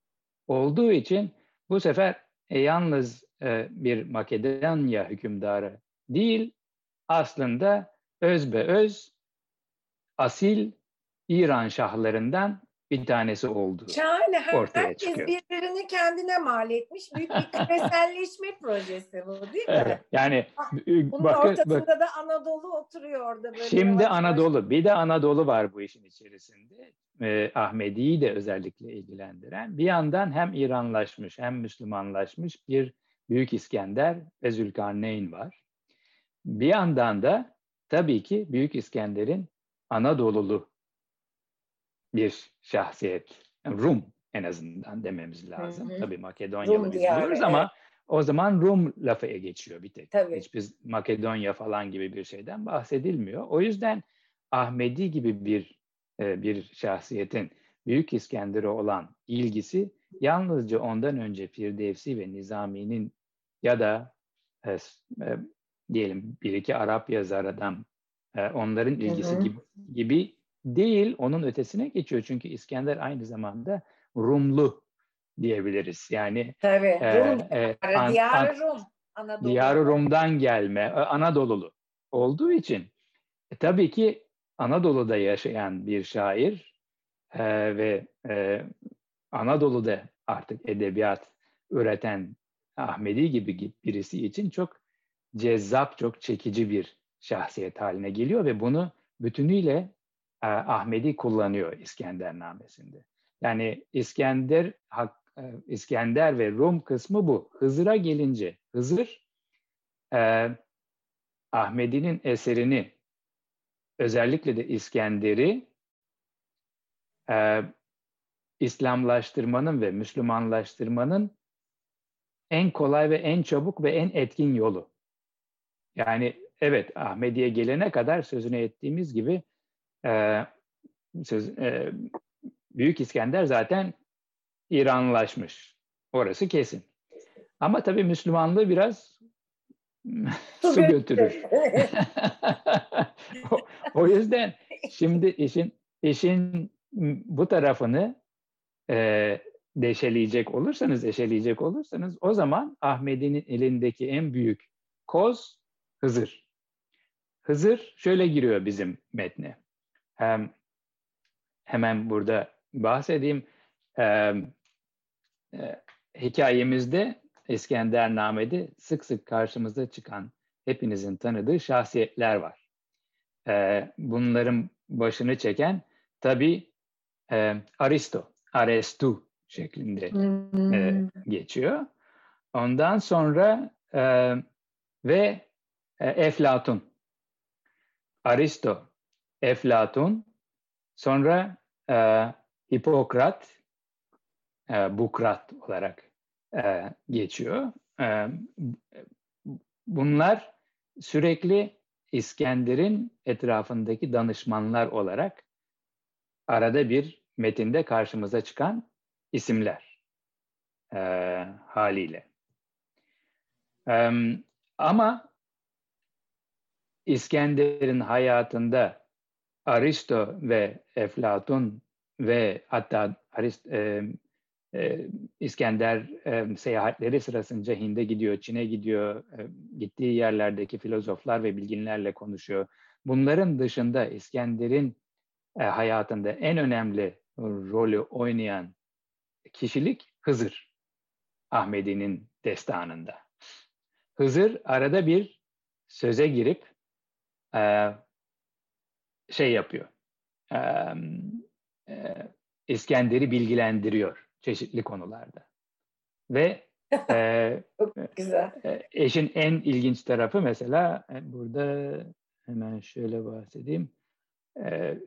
olduğu için bu sefer e, yalnız e, bir Makedonya hükümdarı değil, aslında öz be öz asil İran şahlarından bir tanesi olduğu Şahane. ortaya Herkes çıkıyor. birbirini kendine mal etmiş. Büyük bir küreselleşme projesi bu değil mi? Evet, yani Ah, Bunun bakın, ortasında bak, da Anadolu oturuyor orada böyle. şimdi yavaş yavaş. Anadolu, bir de Anadolu var bu işin içerisinde. Ee, Ahmedi'yi de özellikle ilgilendiren. Bir yandan hem İranlaşmış hem Müslümanlaşmış bir Büyük İskender ve Zülkarneyn var. Bir yandan da tabii ki Büyük İskender'in Anadolulu bir şahsiyet. Yani Rum en azından dememiz lazım. Hı hı. Tabii Makedonyalı biz biliyoruz ama o zaman Rum lafı geçiyor bir tek. Tabii. Hiçbir Makedonya falan gibi bir şeyden bahsedilmiyor. O yüzden Ahmedi gibi bir e, bir şahsiyetin Büyük İskender'e olan ilgisi yalnızca ondan önce Firdevsi ve Nizami'nin ya da e, e, diyelim bir iki Arap yazarından e, onların ilgisi hı. gibi, gibi değil, onun ötesine geçiyor. Çünkü İskender aynı zamanda Rumlu diyebiliriz. Yani Tabii. e, Rum e, an- diyarı Rum. Anadolu. Diyarı Rum'dan gelme, e, Anadolulu olduğu için e, tabii ki Anadolu'da yaşayan bir şair e, ve e, Anadolu'da artık edebiyat üreten Ahmedi gibi birisi için çok cezzap, çok çekici bir şahsiyet haline geliyor ve bunu bütünüyle Ahmedi kullanıyor İskendernamesinde. Yani İskender Hak- e, İskender ve Rum kısmı bu. Hızır'a gelince Hızır e, Ahmedi'nin eserini özellikle de İskender'i e, İslamlaştırmanın ve Müslümanlaştırmanın en kolay ve en çabuk ve en etkin yolu. Yani evet Ahmedi'ye gelene kadar sözünü ettiğimiz gibi e, söz, e, Büyük İskender zaten İranlaşmış. Orası kesin. Ama tabii Müslümanlığı biraz su götürür. o, o yüzden şimdi işin işin bu tarafını e, deşeleyecek olursanız, eşeleyecek olursanız o zaman Ahmedi'nin elindeki en büyük koz Hızır. Hızır şöyle giriyor bizim metne. Hem, hemen burada bahsedeyim. Ee, e, hikayemizde İskendername'de sık sık karşımıza çıkan hepinizin tanıdığı şahsiyetler var. Ee, bunların başını çeken tabii e, Aristo, Arestu şeklinde e, geçiyor. Ondan sonra e, ve e, Eflatun, Aristo, Eflatun, sonra e, Hipokrat, e, Bukrat olarak e, geçiyor. E, bunlar sürekli İskender'in etrafındaki danışmanlar olarak arada bir metinde karşımıza çıkan isimler e, haliyle. E, ama İskender'in hayatında Aristo ve Eflatun ve hatta Arist, e, e, İskender e, seyahatleri sırasınca Hind'e gidiyor, Çin'e gidiyor, e, gittiği yerlerdeki filozoflar ve bilginlerle konuşuyor. Bunların dışında İskender'in e, hayatında en önemli rolü oynayan kişilik Hızır. Ahmedi'nin destanında. Hızır arada bir söze girip e, şey yapıyor. E, e, İskender'i bilgilendiriyor çeşitli konularda. Ve e, Çok güzel. eşin en ilginç tarafı mesela burada hemen şöyle bahsedeyim. E,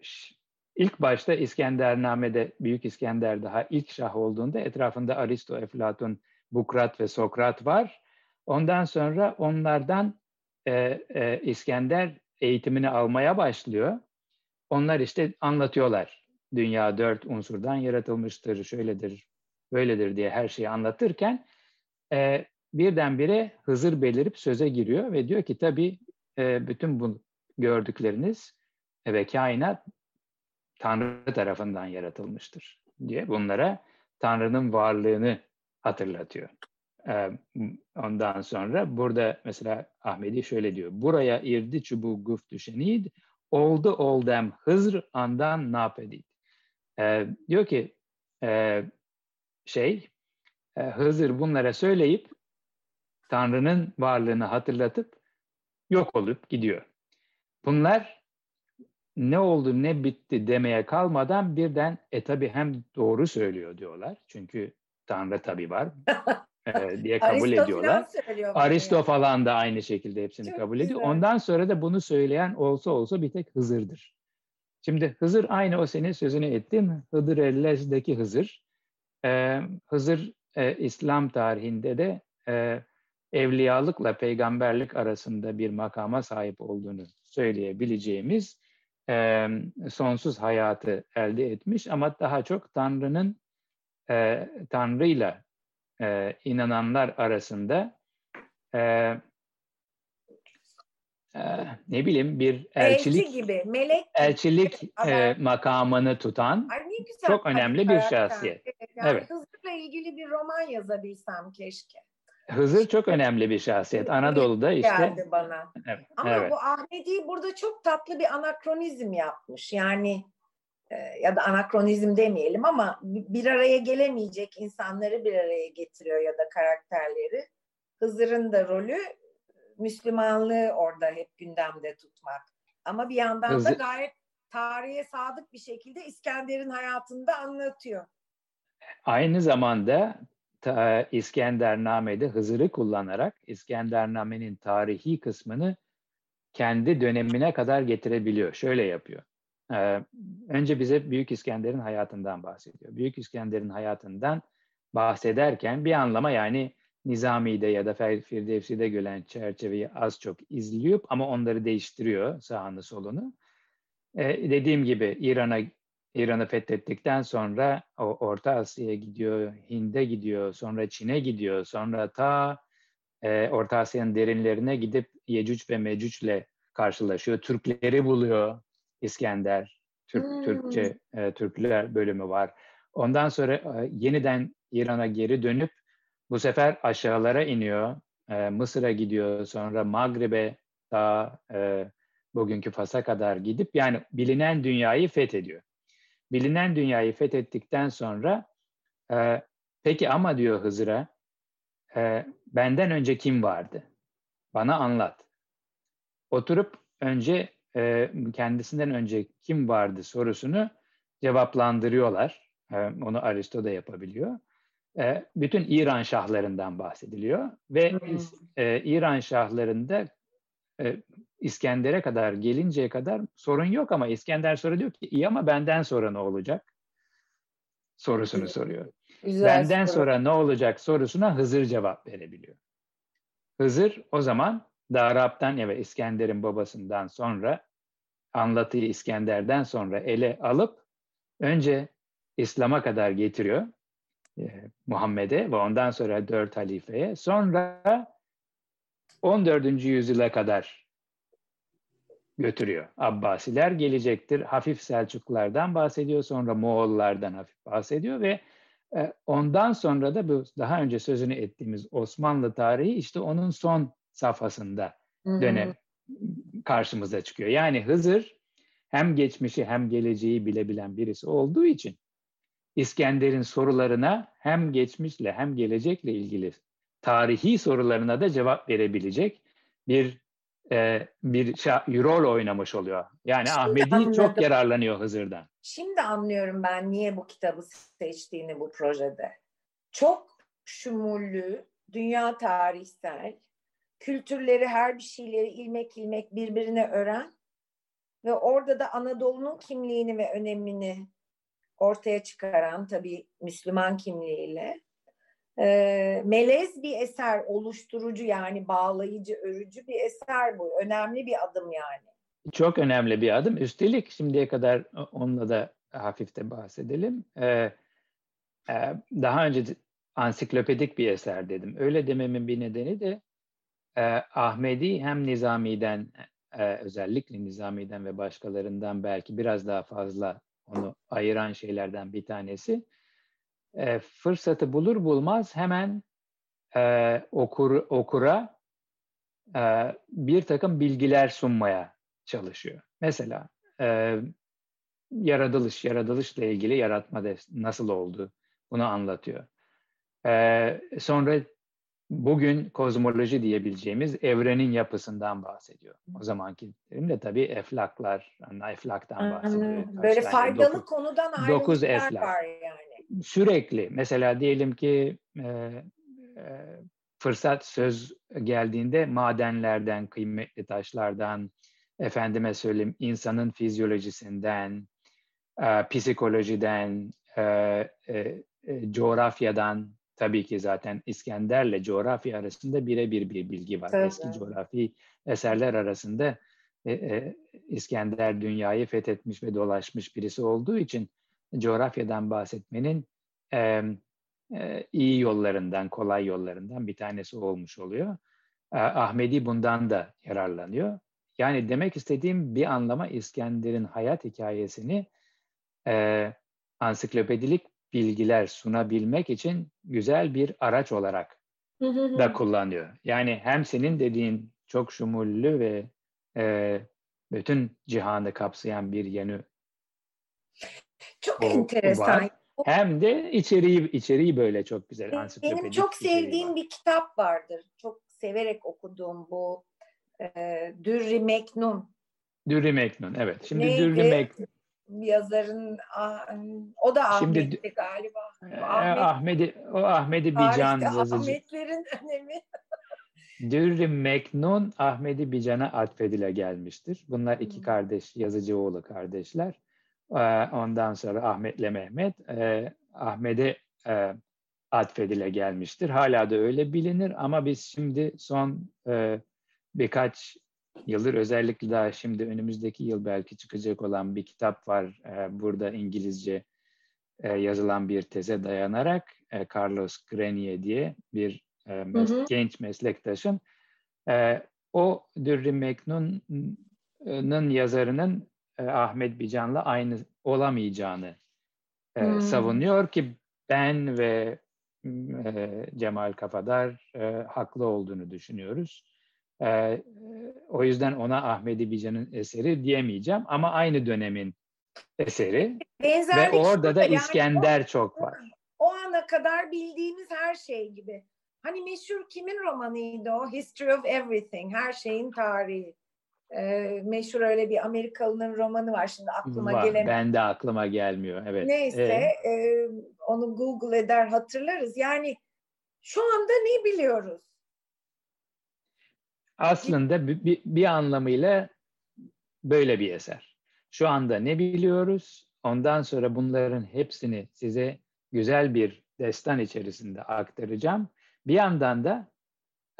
İlk başta İskendername'de Büyük İskender daha ilk şah olduğunda etrafında Aristo, Eflatun, Bukrat ve Sokrat var. Ondan sonra onlardan e, e, İskender eğitimini almaya başlıyor. Onlar işte anlatıyorlar. Dünya dört unsurdan yaratılmıştır, şöyledir, böyledir diye her şeyi anlatırken e, birdenbire Hızır belirip söze giriyor ve diyor ki tabii e, bütün bu gördükleriniz ve kainat Tanrı tarafından yaratılmıştır diye bunlara Tanrı'nın varlığını hatırlatıyor. Ondan sonra burada mesela Ahmedi şöyle diyor. Buraya irdi çubuğu güftü şenid, oldu oldem hızr andan napedid. E, diyor ki e, şey e, Hızır bunlara söyleyip Tanrı'nın varlığını hatırlatıp yok olup gidiyor. Bunlar ne oldu ne bitti demeye kalmadan birden e tabi hem doğru söylüyor diyorlar. Çünkü Tanrı tabi var e, diye kabul ediyorlar. Aristo falan da aynı şekilde hepsini Çok kabul ediyor. Güzel. Ondan sonra da bunu söyleyen olsa olsa bir tek Hızır'dır. Şimdi Hızır aynı o senin sözünü ettim. Hıdır Ellez'deki Hızır. Ee, Hızır e, İslam tarihinde de e, evliyalıkla peygamberlik arasında bir makama sahip olduğunu söyleyebileceğimiz e, sonsuz hayatı elde etmiş ama daha çok Tanrı'nın e, Tanrı'yla e, inananlar arasında e, e, ne bileyim bir elçilik Elçi gibi, melek elçilik e, makamını tutan Ay, çok önemli bir şahsiyet. Yani evet. Hızır'la ilgili bir roman yazabilsem keşke. Hızır çok önemli bir şahsiyet. Anadolu'da işte. Geldi bana. Evet, Ama evet. bu Ahmedi burada çok tatlı bir anakronizm yapmış. Yani ya da anakronizm demeyelim ama bir araya gelemeyecek insanları bir araya getiriyor ya da karakterleri. Hızır'ın da rolü Müslümanlığı orada hep gündemde tutmak. Ama bir yandan Hızır... da gayet tarihe sadık bir şekilde İskender'in hayatını da anlatıyor. Aynı zamanda ta, İskendername'de Hızır'ı kullanarak İskendername'nin tarihi kısmını kendi dönemine kadar getirebiliyor. Şöyle yapıyor. Ee, önce bize Büyük İskender'in hayatından bahsediyor. Büyük İskender'in hayatından bahsederken bir anlama yani Nizami'de ya da Firdevsi'de gören çerçeveyi az çok izliyor ama onları değiştiriyor sağını solunu. Ee, dediğim gibi İran'a İran'ı fethettikten sonra o Orta Asya'ya gidiyor, Hind'e gidiyor, sonra Çin'e gidiyor, sonra ta e, Orta Asya'nın derinlerine gidip Yecüc ve Mecüc'le karşılaşıyor. Türkleri buluyor İskender. Türk, hmm. Türkçe e, Türkler bölümü var. Ondan sonra e, yeniden İran'a geri dönüp bu sefer aşağılara iniyor. E, Mısır'a gidiyor, sonra Maghrib'e daha e, bugünkü Fas'a kadar gidip yani bilinen dünyayı fethediyor bilinen dünyayı fethettikten sonra e, peki ama diyor Hızır'a e, benden önce kim vardı? Bana anlat. Oturup önce e, kendisinden önce kim vardı sorusunu cevaplandırıyorlar. E, onu Aristo da yapabiliyor. E, bütün İran şahlarından bahsediliyor ve e, İran şahlarında e, İskender'e kadar gelinceye kadar sorun yok ama İskender sonra diyor ki iyi ama benden sonra ne olacak? Sorusunu soruyor. Güzel benden soru. sonra ne olacak sorusuna Hızır cevap verebiliyor. Hızır o zaman Darab'dan ve İskender'in babasından sonra anlatıyı İskender'den sonra ele alıp önce İslam'a kadar getiriyor e, Muhammed'e ve ondan sonra dört halifeye. Sonra 14. yüzyıla kadar götürüyor. Abbasiler gelecektir. Hafif Selçuklulardan bahsediyor. Sonra Moğollardan hafif bahsediyor ve e, ondan sonra da bu daha önce sözünü ettiğimiz Osmanlı tarihi işte onun son safhasında dönem karşımıza çıkıyor. Yani Hızır hem geçmişi hem geleceği bilebilen birisi olduğu için İskender'in sorularına hem geçmişle hem gelecekle ilgili tarihi sorularına da cevap verebilecek bir e, bir rol oynamış oluyor. Yani Şimdi Ahmedi anladım. çok yararlanıyor Hızır'dan. Şimdi anlıyorum ben niye bu kitabı seçtiğini bu projede. Çok şumullü, dünya tarihsel, kültürleri, her bir şeyleri ilmek ilmek birbirine öğren ve orada da Anadolu'nun kimliğini ve önemini ortaya çıkaran tabii Müslüman kimliğiyle e, melez bir eser, oluşturucu yani bağlayıcı, örücü bir eser bu. Önemli bir adım yani. Çok önemli bir adım. Üstelik şimdiye kadar onunla da hafif de bahsedelim. Ee, e, daha önce ansiklopedik bir eser dedim. Öyle dememin bir nedeni de e, Ahmedi hem Nizami'den e, özellikle Nizami'den ve başkalarından belki biraz daha fazla onu ayıran şeylerden bir tanesi e, fırsatı bulur bulmaz hemen e, okur, okura e, bir takım bilgiler sunmaya çalışıyor. Mesela e, yaratılış, yaratılışla ilgili yaratma nasıl oldu bunu anlatıyor. Ee, sonra bugün kozmoloji diyebileceğimiz evrenin yapısından bahsediyor. O zamanki de tabii eflaklar, eflaktan bahsediyor. Böyle faydalı dokuz, konudan dokuz eflak. var yani. Sürekli. Mesela diyelim ki e, e, fırsat söz geldiğinde madenlerden, kıymetli taşlardan, efendime söyleyeyim insanın fizyolojisinden, e, psikolojiden, e, e, e, coğrafyadan, tabii ki zaten İskender'le coğrafya arasında birebir bir bilgi var. Evet. Eski coğrafi eserler arasında e, e, İskender dünyayı fethetmiş ve dolaşmış birisi olduğu için coğrafyadan bahsetmenin e, e, iyi yollarından, kolay yollarından bir tanesi olmuş oluyor. E, Ahmedi bundan da yararlanıyor. Yani demek istediğim bir anlama İskender'in hayat hikayesini e, ansiklopedilik bilgiler sunabilmek için güzel bir araç olarak da kullanıyor. Yani hem senin dediğin çok şumullü ve e, bütün cihanı kapsayan bir yönü çok o, enteresan. Var. Hem de içeriği içeriği böyle çok güzel. Benim çok sevdiğim var. bir kitap vardır. Çok severek okuduğum bu e, Dürri Meknun. Dürri Meknun evet. Şimdi Neydi? Dürri Meknun yazarın ah, o da Ahmet'ti Şimdi, galiba. E, Ahmet, Ahmedi, o Ahmedi Bican yazıcı. Ahmetlerin önemi. Dürri Meknun Ahmedi Bican'a atfedile gelmiştir. Bunlar iki kardeş, yazıcı oğlu kardeşler. E, ondan sonra Ahmet'le Mehmet e, Ahmet'e atfedile gelmiştir. Hala da öyle bilinir ama biz şimdi son birkaç yıldır özellikle daha şimdi önümüzdeki yıl belki çıkacak olan bir kitap var e, burada İngilizce e, yazılan bir teze dayanarak e, Carlos Grenier diye bir e, mes- hı hı. genç meslektaşım e, o Dürri Meknun'un yazarının e, Ahmet Bican'la aynı olamayacağını e, savunuyor ki ben ve e, Cemal Kafadar e, haklı olduğunu düşünüyoruz. E, o yüzden ona Ahmedi Bican'ın eseri diyemeyeceğim ama aynı dönemin eseri. Benzerlik Ve orada da İskender yani çok var. O ana kadar bildiğimiz her şey gibi. Hani meşhur kimin romanıydı o? History of Everything, her şeyin tarihi. Ee, meşhur öyle bir Amerikalı'nın romanı var şimdi aklıma var, gelemiyor. Ben de aklıma gelmiyor. Evet. Neyse ee? e, onu Google eder hatırlarız. Yani şu anda ne biliyoruz? Aslında bir, bir anlamıyla böyle bir eser. Şu anda ne biliyoruz? Ondan sonra bunların hepsini size güzel bir destan içerisinde aktaracağım. Bir yandan da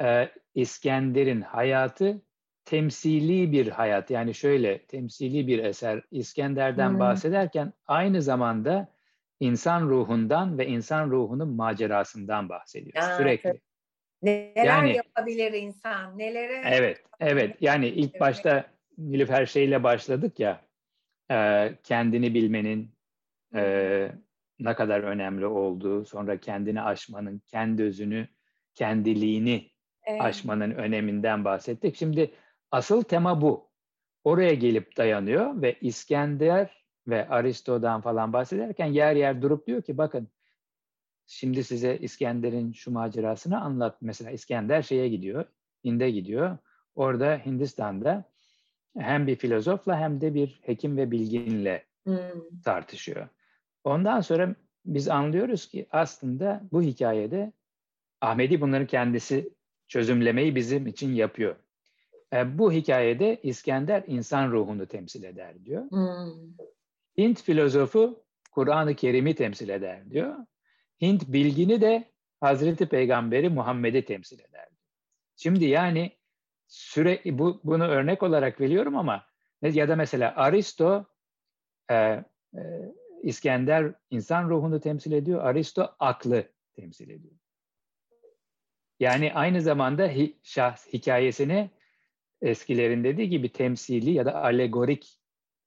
e, İskender'in hayatı temsili bir hayat. Yani şöyle temsili bir eser. İskender'den hmm. bahsederken aynı zamanda insan ruhundan ve insan ruhunun macerasından bahsediyor Aa, sürekli. Neler yani, yapabilir insan, nelere... Evet, evet. Yani ilk başta Nilüfer şeyle başladık ya, e, kendini bilmenin e, ne kadar önemli olduğu, sonra kendini aşmanın, kendi özünü, kendiliğini evet. aşmanın öneminden bahsettik. Şimdi asıl tema bu. Oraya gelip dayanıyor ve İskender ve Aristo'dan falan bahsederken yer yer durup diyor ki bakın Şimdi size İskender'in şu macerasını anlat. Mesela İskender şeye gidiyor, Hind'e gidiyor. Orada Hindistan'da hem bir filozofla hem de bir hekim ve bilginle hmm. tartışıyor. Ondan sonra biz anlıyoruz ki aslında bu hikayede Ahmedi bunların kendisi çözümlemeyi bizim için yapıyor. E, bu hikayede İskender insan ruhunu temsil eder diyor. Hmm. Hint filozofu Kur'an-ı Kerim'i temsil eder diyor. Hint bilgini de Hazreti Peygamberi Muhammed'i temsil eder. Şimdi yani süre bu bunu örnek olarak veriyorum ama ya da mesela Aristo e, e, İskender insan ruhunu temsil ediyor, Aristo aklı temsil ediyor. Yani aynı zamanda hi, şahs hikayesini eskilerin dediği gibi temsili ya da alegorik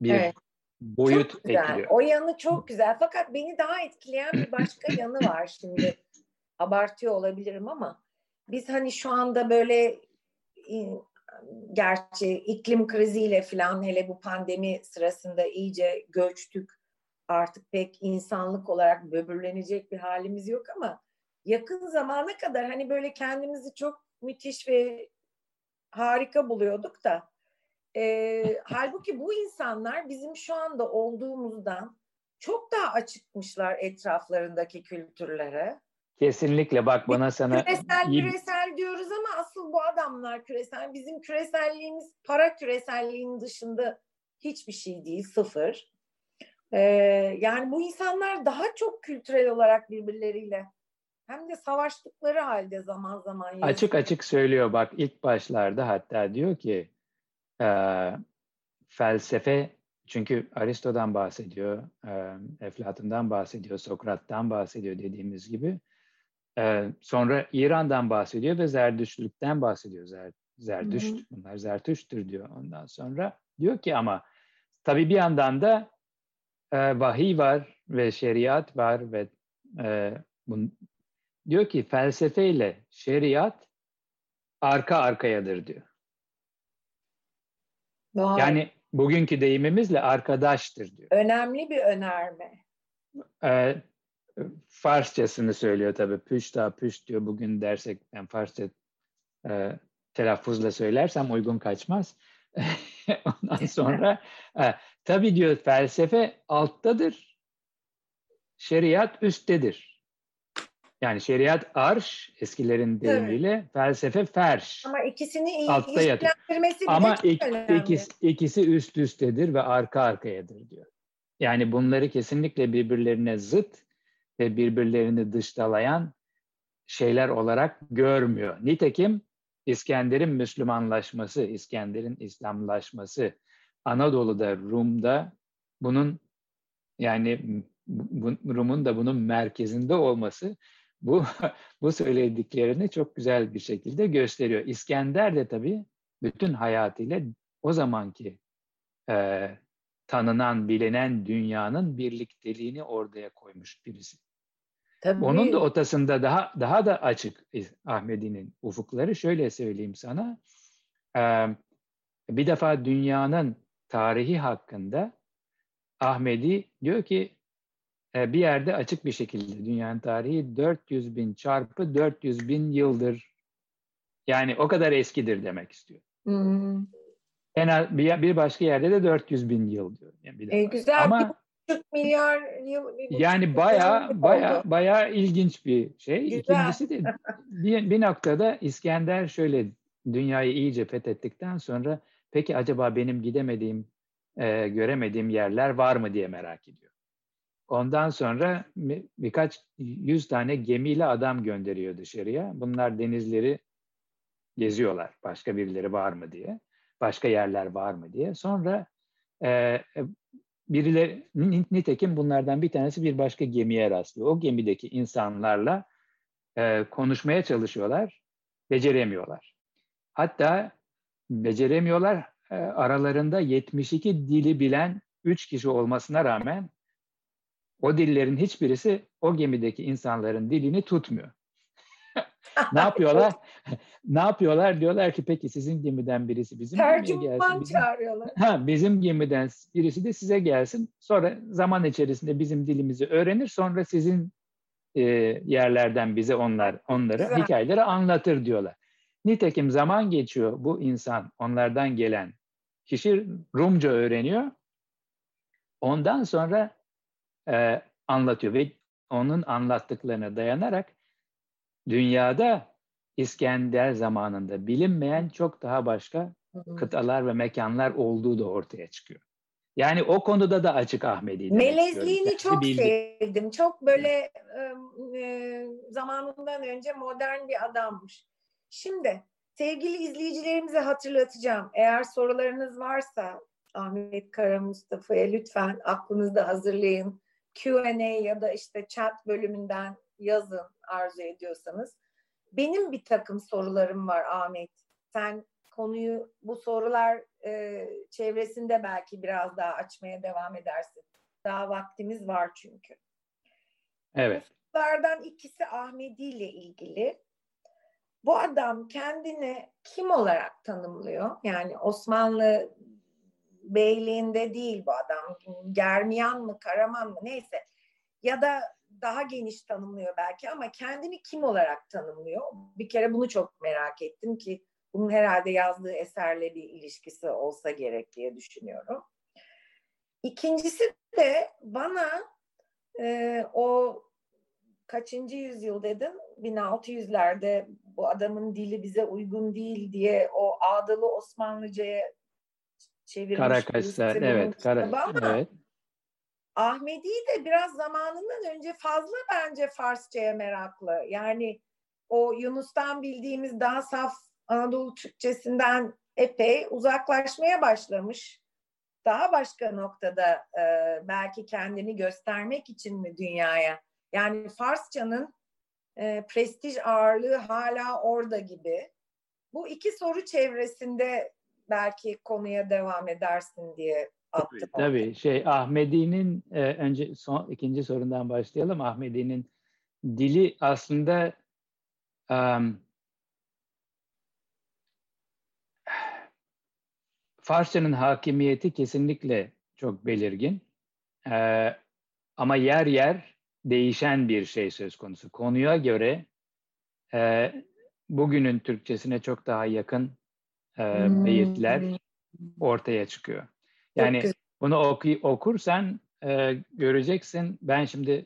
bir evet boyut çok güzel. ekliyor. O yanı çok güzel. Fakat beni daha etkileyen bir başka yanı var şimdi. Abartıyor olabilirim ama biz hani şu anda böyle gerçi iklim kriziyle falan hele bu pandemi sırasında iyice göçtük. Artık pek insanlık olarak böbürlenecek bir halimiz yok ama yakın zamana kadar hani böyle kendimizi çok müthiş ve harika buluyorduk da e, halbuki bu insanlar bizim şu anda olduğumuzdan çok daha açıkmışlar etraflarındaki kültürlere. Kesinlikle bak bana sana... Küresel küresel diyoruz ama asıl bu adamlar küresel. Bizim küreselliğimiz para küreselliğinin dışında hiçbir şey değil, sıfır. Ee, yani bu insanlar daha çok kültürel olarak birbirleriyle hem de savaştıkları halde zaman zaman. Yazıyor. Açık açık söylüyor bak ilk başlarda hatta diyor ki e, felsefe çünkü Aristo'dan bahsediyor, e, Eflatun'dan bahsediyor, Sokrat'tan bahsediyor dediğimiz gibi. E, sonra İran'dan bahsediyor ve Zerdüştlükten bahsediyor. Zer, Zerdüşt, hı. bunlar Zertüşt'tür diyor ondan sonra. Diyor ki ama tabii bir yandan da e, vahiy var ve şeriat var ve e, bun, diyor ki felsefeyle şeriat arka arkayadır diyor. Vay. Yani bugünkü deyimimizle arkadaştır diyor. Önemli bir önerme. Ee, Farsçasını söylüyor tabii. Püşta, püş diyor. Bugün dersek ben Farsça e, telaffuzla söylersem uygun kaçmaz. Ondan sonra e, tabii diyor felsefe alttadır. Şeriat üsttedir. Yani şeriat arş eskilerin deyimiyle evet. felsefe ferş. Ama ikisini iyi ilişkilendirmesi Ama ik, ikisi, ikisi üst üstedir ve arka arkayadır diyor. Yani bunları kesinlikle birbirlerine zıt ve birbirlerini dışlalayan şeyler olarak görmüyor. Nitekim İskender'in Müslümanlaşması, İskender'in İslamlaşması, Anadolu'da, Rum'da bunun yani Rum'un da bunun merkezinde olması bu bu söylediklerini çok güzel bir şekilde gösteriyor. İskender de tabii bütün hayatıyla o zamanki e, tanınan, bilinen dünyanın birlikteliğini ortaya koymuş birisi. Tabii. Onun da otasında daha daha da açık Ahmedi'nin ufukları. Şöyle söyleyeyim sana. E, bir defa dünyanın tarihi hakkında Ahmedi diyor ki bir yerde açık bir şekilde dünyanın tarihi 400 bin çarpı 400 bin yıldır. Yani o kadar eskidir demek istiyor. Hmm. En az bir, bir başka yerde de 400 bin yıl diyor. Yani bir e, güzel Ama, bir milyar yıl. Bir yani baya baya baya ilginç bir şey. Güzel. İkincisi de bir, bir noktada İskender şöyle dünyayı iyice fethettikten sonra peki acaba benim gidemediğim, e, göremediğim yerler var mı diye merak ediyor. Ondan sonra birkaç yüz tane gemiyle adam gönderiyor dışarıya. Bunlar denizleri geziyorlar. Başka birileri var mı diye. Başka yerler var mı diye. Sonra e, e birileri, nitekim bunlardan bir tanesi bir başka gemiye rastlıyor. O gemideki insanlarla e, konuşmaya çalışıyorlar. Beceremiyorlar. Hatta beceremiyorlar. E, aralarında 72 dili bilen 3 kişi olmasına rağmen o dillerin hiçbirisi o gemideki insanların dilini tutmuyor. ne yapıyorlar? ne yapıyorlar? Diyorlar ki peki sizin gemiden birisi bizim Tercüman gemiye gelsin. Bizim, çağırıyorlar. Ha, bizim gemiden birisi de size gelsin. Sonra zaman içerisinde bizim dilimizi öğrenir. Sonra sizin e, yerlerden bize onlar onları Güzel. hikayeleri anlatır diyorlar. Nitekim zaman geçiyor. Bu insan onlardan gelen kişi Rumca öğreniyor. Ondan sonra e, anlatıyor ve onun anlattıklarına dayanarak dünyada İskender zamanında bilinmeyen çok daha başka kıtalar ve mekanlar olduğu da ortaya çıkıyor. Yani o konuda da açık Ahmedi. Melezliğini çok bilgi. sevdim. Çok böyle e, zamanından önce modern bir adammış. Şimdi sevgili izleyicilerimize hatırlatacağım. Eğer sorularınız varsa Ahmet Kara Mustafa'ya lütfen aklınızda hazırlayın. Q&A ya da işte chat bölümünden yazın arzu ediyorsanız. Benim bir takım sorularım var Ahmet. Sen konuyu bu sorular e, çevresinde belki biraz daha açmaya devam edersin. Daha vaktimiz var çünkü. Evet. Bu sorulardan ikisi Ahmedi ile ilgili. bu adam kendini kim olarak tanımlıyor? Yani Osmanlı beyliğinde değil bu adam. Germiyan mı, Karaman mı neyse. Ya da daha geniş tanımlıyor belki ama kendini kim olarak tanımlıyor? Bir kere bunu çok merak ettim ki bunun herhalde yazdığı eserle bir ilişkisi olsa gerek diye düşünüyorum. İkincisi de bana e, o kaçıncı yüzyıl dedim 1600'lerde bu adamın dili bize uygun değil diye o Ağdalı Osmanlıca'ya çevirmiş. Karakaşlar evet. Kara, evet. Ahmedi de biraz zamanından önce fazla bence Farsçaya meraklı. Yani o Yunus'tan bildiğimiz daha saf Anadolu Türkçesinden epey uzaklaşmaya başlamış. Daha başka noktada e, belki kendini göstermek için mi dünyaya? Yani Farsçanın e, prestij ağırlığı hala orada gibi. Bu iki soru çevresinde belki konuya devam edersin diye attım. Tabii, tabii. şey Ahmedi'nin e, önce son ikinci sorundan başlayalım. Ahmedi'nin dili aslında um, Farsçanın hakimiyeti kesinlikle çok belirgin. Ee, ama yer yer değişen bir şey söz konusu. Konuya göre e, bugünün Türkçesine çok daha yakın e, hmm. beyitler ortaya çıkıyor. Yani bunu oku, okursan e, göreceksin. Ben şimdi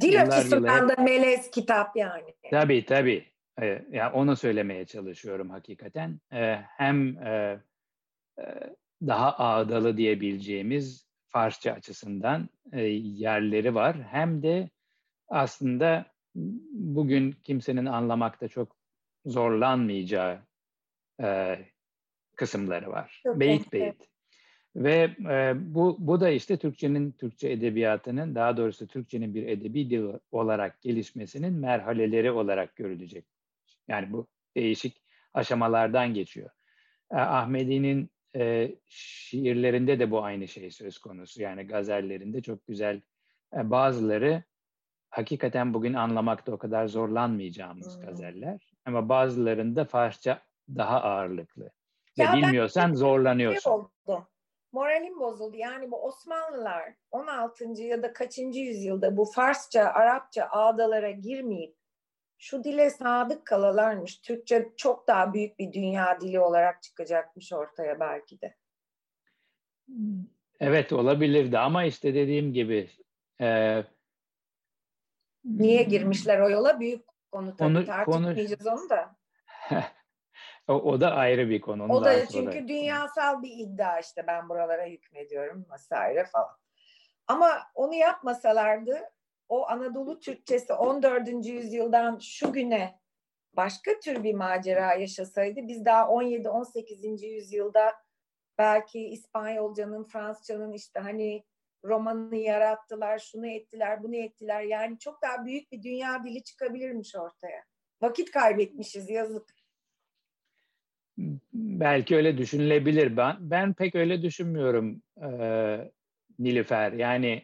Dil açısından da melez kitap yani. Tabii tabii. E, yani onu söylemeye çalışıyorum hakikaten. E, hem e, e, daha ağdalı diyebileceğimiz Farsça açısından e, yerleri var. Hem de aslında bugün kimsenin anlamakta çok zorlanmayacağı e, kısımları var. Çok beyit beyit. Ve e, bu, bu da işte Türkçenin, Türkçe edebiyatının daha doğrusu Türkçenin bir edebi dil olarak gelişmesinin merhaleleri olarak görülecek. Yani bu değişik aşamalardan geçiyor. E, Ahmedi'nin e, şiirlerinde de bu aynı şey söz konusu. Yani gazellerinde çok güzel e, bazıları hakikaten bugün anlamakta o kadar zorlanmayacağımız hmm. gazeller. Ama bazılarında Farsça daha ağırlıklı. Ya bilmiyorsan zorlanıyorsun. Şey oldu. Moralim bozuldu. Yani bu Osmanlılar 16. ya da kaçıncı yüzyılda bu Farsça, Arapça ağdalara girmeyip şu dile sadık kalalarmış. Türkçe çok daha büyük bir dünya dili olarak çıkacakmış ortaya belki de. Evet olabilirdi ama işte dediğim gibi e, Niye girmişler o yola? Büyük konu tabii konu, tartışmayacağız konu... onu da. o, o da ayrı bir konu. o da çünkü sonra. dünyasal bir iddia işte ben buralara hükmediyorum vesaire falan. Ama onu yapmasalardı o Anadolu Türkçesi 14. yüzyıldan şu güne başka tür bir macera yaşasaydı biz daha 17-18. yüzyılda belki İspanyolcanın, Fransızcanın işte hani romanını yarattılar, şunu ettiler, bunu ettiler. Yani çok daha büyük bir dünya dili çıkabilirmiş ortaya. Vakit kaybetmişiz yazık. Belki öyle düşünülebilir. Ben ben pek öyle düşünmüyorum e, Nilüfer. Yani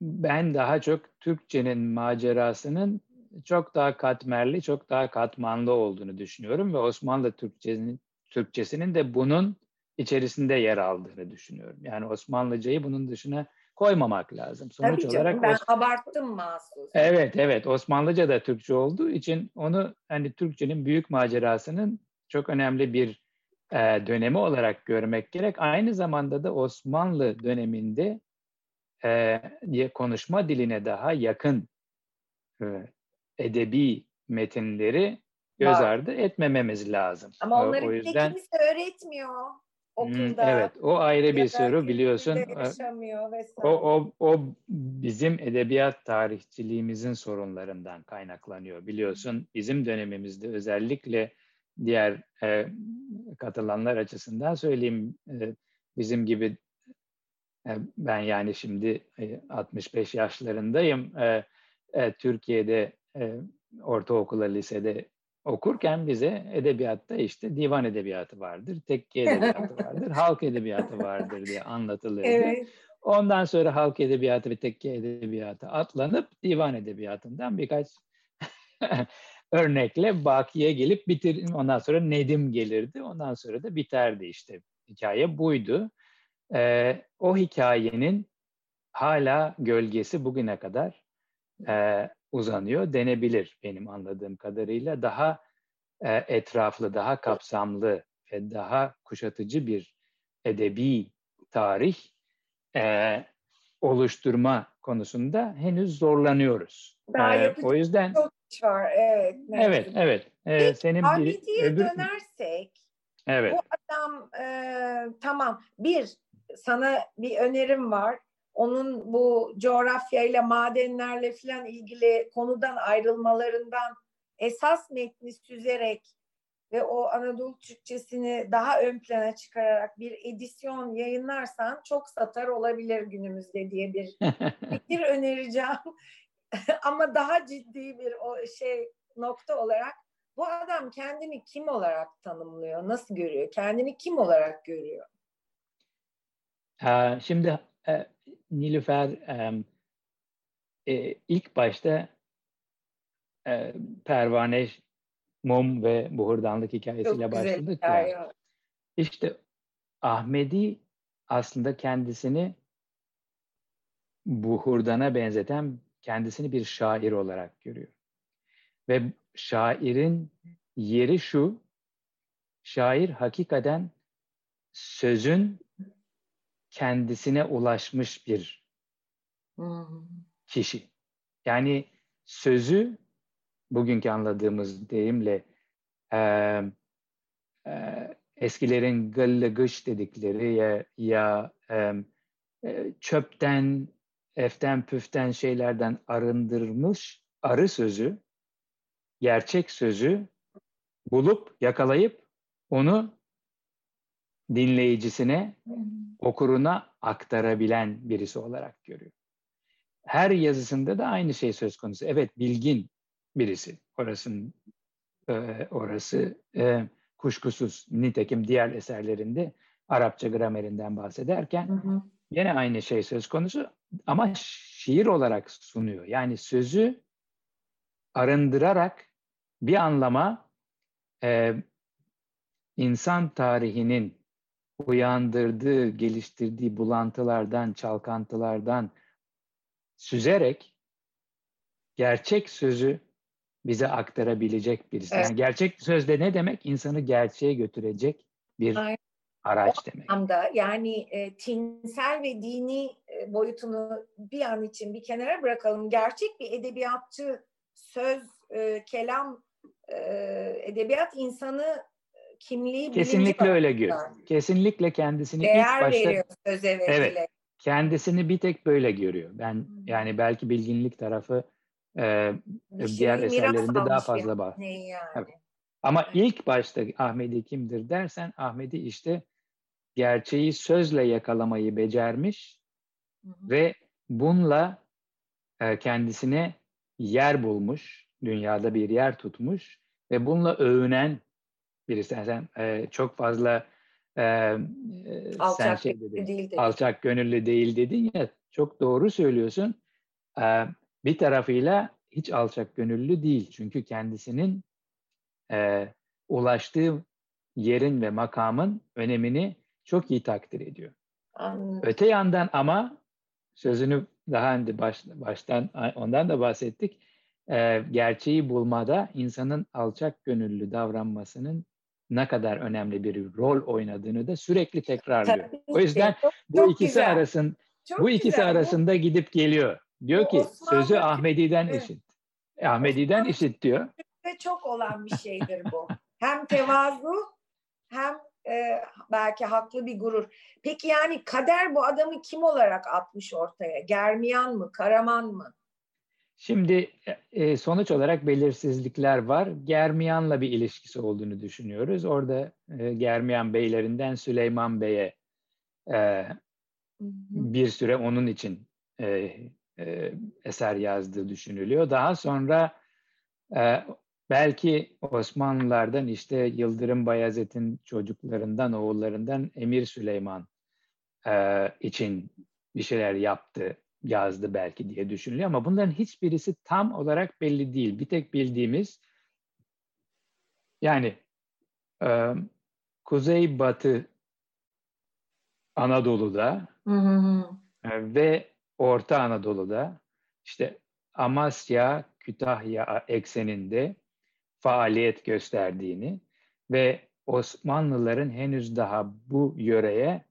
ben daha çok Türkçenin macerasının çok daha katmerli, çok daha katmanlı olduğunu düşünüyorum ve Osmanlı Türkçesinin Türkçesinin de bunun içerisinde yer aldığını düşünüyorum. Yani Osmanlıcayı bunun dışına koymamak lazım. Sonuç Tabii canım, olarak ben Os- abarttım mahsus. Evet evet Osmanlıca da Türkçe olduğu için onu hani Türkçenin büyük macerasının çok önemli bir e, dönemi olarak görmek gerek. Aynı zamanda da Osmanlı döneminde e, konuşma diline daha yakın e, edebi metinleri göz ardı etmememiz lazım. Ama onları o yüzden... kimse öğretmiyor okulda. Evet, o ayrı bir soru biliyorsun. O, o, o bizim edebiyat tarihçiliğimizin sorunlarından kaynaklanıyor. Biliyorsun bizim dönemimizde özellikle diğer e, katılanlar açısından söyleyeyim e, bizim gibi e, ben yani şimdi e, 65 yaşlarındayım. E, e, Türkiye'de e, ortaokula, lisede okurken bize edebiyatta işte divan edebiyatı vardır, tekke edebiyatı vardır, halk edebiyatı vardır diye anlatılırdı. Evet. Ondan sonra halk edebiyatı ve tekke edebiyatı atlanıp divan edebiyatından birkaç örnekle Baki'ye gelip bitir ondan sonra Nedim gelirdi. Ondan sonra da biterdi işte. Hikaye buydu. E, o hikayenin hala gölgesi bugüne kadar e, uzanıyor denebilir benim anladığım kadarıyla. Daha e, etraflı, daha kapsamlı ve daha kuşatıcı bir edebi tarih e, oluşturma konusunda henüz zorlanıyoruz. Daha ee, o yüzden çok var. Evet. Evet, evet. Ee, senin bir öbür... dönersek Evet. Bu adam e, tamam bir sana bir önerim var. Onun bu coğrafyayla, madenlerle falan ilgili konudan ayrılmalarından esas metni süzerek ve o Anadolu Türkçesini daha ön plana çıkararak bir edisyon yayınlarsan çok satar olabilir günümüzde diye bir fikir önereceğim. Ama daha ciddi bir o şey nokta olarak bu adam kendini kim olarak tanımlıyor? Nasıl görüyor? Kendini kim olarak görüyor? Şimdi e, Nilüfer e, ilk başta e, Pervane mum ve buhurdanlık hikayesiyle başladık ya. İşte Ahmedi aslında kendisini buhurdana benzeten kendisini bir şair olarak görüyor. Ve şairin yeri şu, şair hakikaten sözün kendisine ulaşmış bir kişi. Yani sözü bugünkü anladığımız deyimle e, e, eskilerin gıllı gış dedikleri ya, ya e, çöpten, eften püften şeylerden arındırmış arı sözü, gerçek sözü bulup yakalayıp onu dinleyicisine, okuruna aktarabilen birisi olarak görüyor. Her yazısında da aynı şey söz konusu. Evet bilgin birisi. Orasın, e, orası e, kuşkusuz. Nitekim diğer eserlerinde Arapça gramerinden bahsederken hı hı. Yine aynı şey söz konusu ama şiir olarak sunuyor. Yani sözü arındırarak bir anlama e, insan tarihinin uyandırdığı, geliştirdiği bulantılardan, çalkantılardan süzerek gerçek sözü bize aktarabilecek birisi. Evet. Yani gerçek sözde ne demek? İnsanı gerçeğe götürecek bir Aynen. Araç o demek. Anlamda yani e, tinsel ve dini e, boyutunu bir an için bir kenara bırakalım. Gerçek bir edebiyatçı söz, e, kelam, e, edebiyat insanı kimliği kesinlikle öyle görüyor. Kesinlikle kendisini Değer ilk başta veriyor söze ve evet, kendisini bir tek böyle görüyor. Ben hmm. yani belki bilginlik tarafı e, diğer eserlerinde daha fazla var. Yani. Evet. Ama evet. ilk başta Ahmedi kimdir dersen Ahmedi işte gerçeği sözle yakalamayı becermiş hı ve bununla e, kendisine yer bulmuş, dünyada bir yer tutmuş ve bununla övünen birisi. Yani sen e, çok fazla e, alçak sen şey dedin, değil alçak gönüllü değil dedin ya çok doğru söylüyorsun. E, bir tarafıyla hiç alçak gönüllü değil. Çünkü kendisinin e, ulaştığı yerin ve makamın önemini çok iyi takdir ediyor. Anladım. Öte yandan ama sözünü daha önce baş, baştan ondan da bahsettik. E, gerçeği bulmada insanın alçak gönüllü davranmasının ne kadar önemli bir rol oynadığını da sürekli tekrarlıyor. Tabii o yüzden çok, bu çok ikisi güzel. arasın çok bu ikisi güzel. arasında gidip geliyor. Diyor ki Osmanlı sözü Ahmedi'den evet. işit. E, Ahmedi'den işit diyor. Ve çok olan bir şeydir bu. hem tevazu hem e, belki haklı bir gurur. Peki yani kader bu adamı kim olarak atmış ortaya? Germiyan mı, Karaman mı? Şimdi e, sonuç olarak belirsizlikler var. Germiyan'la bir ilişkisi olduğunu düşünüyoruz. Orada e, Germiyan beylerinden Süleyman Bey'e e, bir süre onun için e, e, eser yazdığı düşünülüyor. Daha sonra e, belki Osmanlılardan işte Yıldırım Bayezid'in çocuklarından, oğullarından Emir Süleyman e, için bir şeyler yaptı, yazdı belki diye düşünülüyor ama bunların hiçbirisi tam olarak belli değil. Bir tek bildiğimiz Yani e, Kuzey-Batı Anadolu'da hı hı. E, ve Orta Anadolu'da işte Amasya, Kütahya ekseninde faaliyet gösterdiğini ve Osmanlıların henüz daha bu yöreye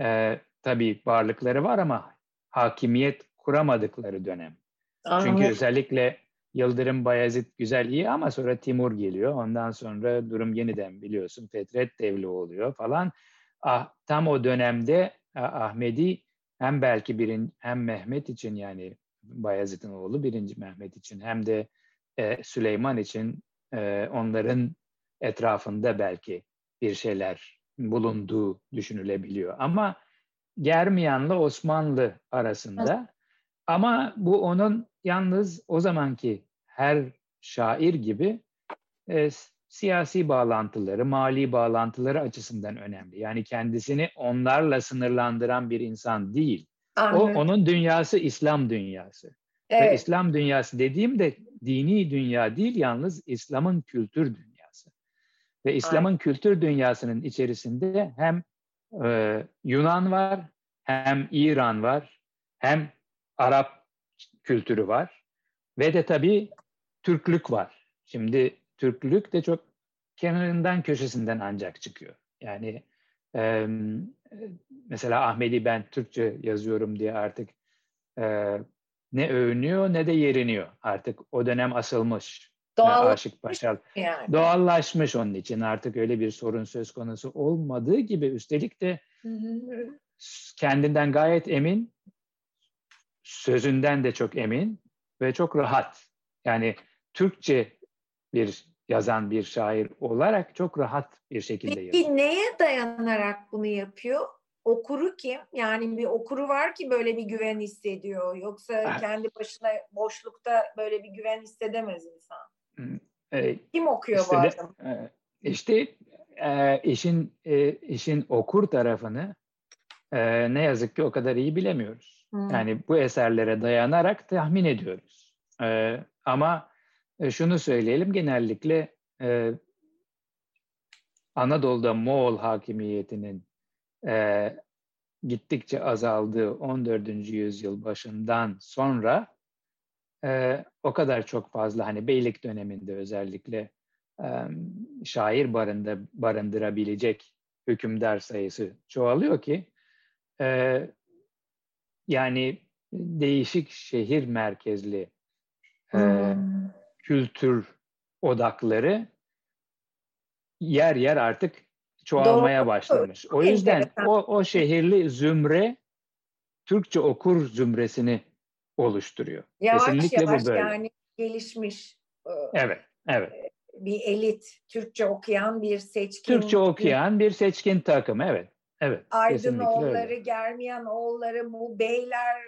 e, tabii varlıkları var ama hakimiyet kuramadıkları dönem. Anladım. Çünkü özellikle Yıldırım Bayezid güzel iyi ama sonra Timur geliyor. Ondan sonra durum yeniden biliyorsun Fetret Devli oluyor falan. Ah, tam o dönemde Ahmedi hem belki birin, hem Mehmet için yani Bayezid'in oğlu birinci Mehmet için hem de e, Süleyman için e, onların etrafında belki bir şeyler bulunduğu düşünülebiliyor. Ama Germiyan'la Osmanlı arasında ama bu onun yalnız o zamanki her şair gibi e, siyasi bağlantıları, mali bağlantıları açısından önemli. Yani kendisini onlarla sınırlandıran bir insan değil. Anladım. O onun dünyası İslam dünyası. Evet. Ve İslam dünyası dediğimde dini dünya değil yalnız İslam'ın kültür dünyası. Ve İslam'ın kültür dünyasının içerisinde hem e, Yunan var, hem İran var, hem Arap kültürü var ve de tabii Türklük var. Şimdi Türklük de çok kenarından köşesinden ancak çıkıyor. Yani e, mesela Ahmedi ben Türkçe yazıyorum diye artık e, ne övünüyor ne de yeriniyor. Artık o dönem asılmış. Doğal Aşık Paşal. Yani. Doğallaşmış onun için artık öyle bir sorun söz konusu olmadığı gibi üstelik de hı hı. kendinden gayet emin, sözünden de çok emin ve çok rahat. Yani Türkçe bir yazan bir şair olarak çok rahat bir şekilde Peki, yazıyor. Peki neye dayanarak bunu yapıyor? Okuru kim? Yani bir okuru var ki böyle bir güven hissediyor. Yoksa evet. kendi başına boşlukta böyle bir güven hissedemez insan. E, kim okuyor işte bu adam? E, işte e, işin e, işin okur tarafını e, ne yazık ki o kadar iyi bilemiyoruz. Hmm. Yani bu eserlere dayanarak tahmin ediyoruz. E, ama e, şunu söyleyelim genellikle e, Anadolu'da Moğol hakimiyetinin e, gittikçe azaldığı 14. yüzyıl başından sonra e, o kadar çok fazla hani beylik döneminde özellikle e, şair barında, barındırabilecek hükümdar sayısı çoğalıyor ki e, yani değişik şehir merkezli e, hmm kültür odakları yer yer artık çoğalmaya Doğru. başlamış. O yüzden o, o şehirli zümre Türkçe okur zümresini oluşturuyor. Yavaş Kesinlikle yavaş bu böyle. yani gelişmiş. E, evet, evet. E, bir elit, Türkçe okuyan bir seçkin. Türkçe okuyan bir seçkin takım, evet. Evet. Aydınoğulları, Germiyanoğulları, bu beyler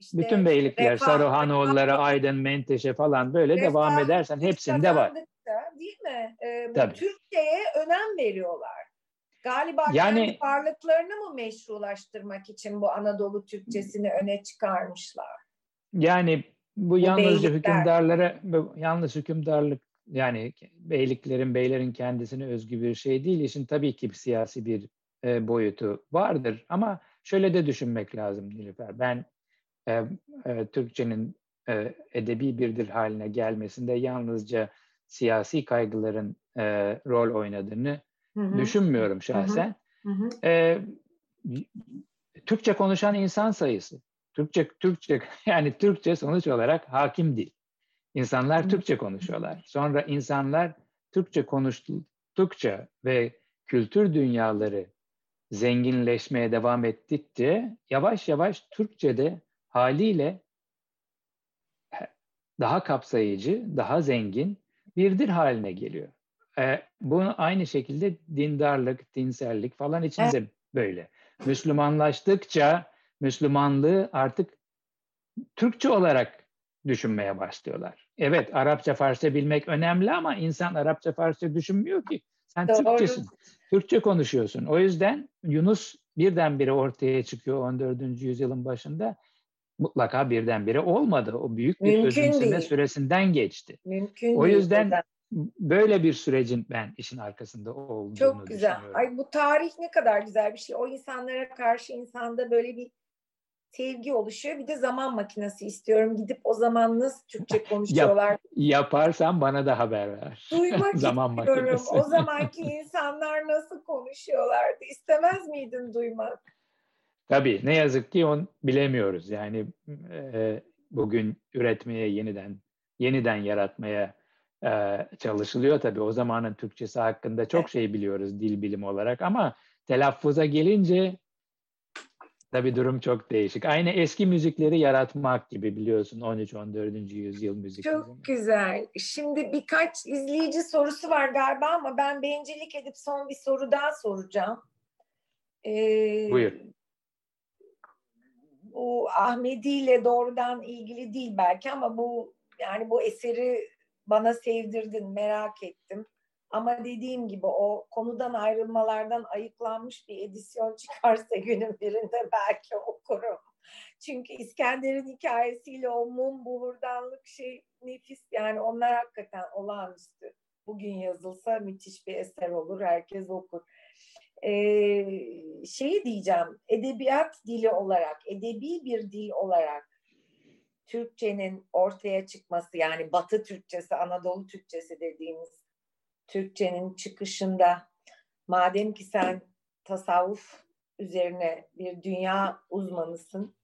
işte Bütün beylikler, refah, Saruhanoğulları, Aydın, Menteşe falan böyle refah, devam edersen hepsinde var. Değil mi? Ee, bu Tabii. Türkçe'ye önem veriyorlar. Galiba yani, kendi varlıklarını mı meşrulaştırmak için bu Anadolu Türkçesini öne çıkarmışlar? Yani bu, bu yalnızca beylikler. hükümdarlara, yalnız hükümdarlık yani beyliklerin, beylerin kendisine özgü bir şey değil. İşin tabii ki bir siyasi bir e, boyutu vardır. Ama şöyle de düşünmek lazım Nilüfer. Ben e, e, Türkçenin e, edebi bir dil haline gelmesinde yalnızca siyasi kaygıların e, rol oynadığını hı düşünmüyorum şahsen. Hı hı. E, Türkçe konuşan insan sayısı. Türkçe Türkçe yani Türkçe sonuç olarak hakim dil. İnsanlar. Türkçe konuşuyorlar. Sonra insanlar Türkçe konuştukça ve kültür dünyaları zenginleşmeye devam ettikçe yavaş yavaş Türkçe'de haliyle daha kapsayıcı, daha zengin bir dil haline geliyor. E, bunu aynı şekilde dindarlık, dinsellik falan için de böyle. Müslümanlaştıkça Müslümanlığı artık Türkçe olarak düşünmeye başlıyorlar. Evet Arapça, Farsça bilmek önemli ama insan Arapça, Farsça düşünmüyor ki. Sen Doğru. Türkçesin. Türkçe konuşuyorsun. O yüzden Yunus birdenbire ortaya çıkıyor 14. yüzyılın başında mutlaka birdenbire olmadı. O büyük bir Mümkün özümseme değil. süresinden geçti. Mümkün o yüzden değil. Böyle bir sürecin ben işin arkasında olduğunu Çok güzel. Ay bu tarih ne kadar güzel bir şey. O insanlara karşı insanda böyle bir sevgi oluşuyor. Bir de zaman makinesi istiyorum. Gidip o zaman nasıl Türkçe konuşuyorlar? Yap, yaparsan bana da haber ver. Duymak zaman istiyorum. Makinesi. O zamanki insanlar nasıl konuşuyorlardı? İstemez miydin duymak? Tabii ne yazık ki onu bilemiyoruz. Yani e, bugün üretmeye yeniden yeniden yaratmaya e, çalışılıyor tabii. O zamanın Türkçesi hakkında çok şey biliyoruz dil bilimi olarak ama telaffuza gelince tabii durum çok değişik. Aynı eski müzikleri yaratmak gibi biliyorsun 13-14. yüzyıl müzik. Çok güzel. Şimdi birkaç izleyici sorusu var galiba ama ben bencillik edip son bir soru daha soracağım. Ee, Buyur bu Ahmedi ile doğrudan ilgili değil belki ama bu yani bu eseri bana sevdirdin merak ettim. Ama dediğim gibi o konudan ayrılmalardan ayıklanmış bir edisyon çıkarsa günün birinde belki okurum. Çünkü İskender'in hikayesiyle o mum buhurdanlık şey nefis yani onlar hakikaten olağanüstü. Bugün yazılsa müthiş bir eser olur herkes okur e, şeyi diyeceğim edebiyat dili olarak edebi bir dil olarak Türkçenin ortaya çıkması yani Batı Türkçesi Anadolu Türkçesi dediğimiz Türkçenin çıkışında madem ki sen tasavvuf üzerine bir dünya uzmanısın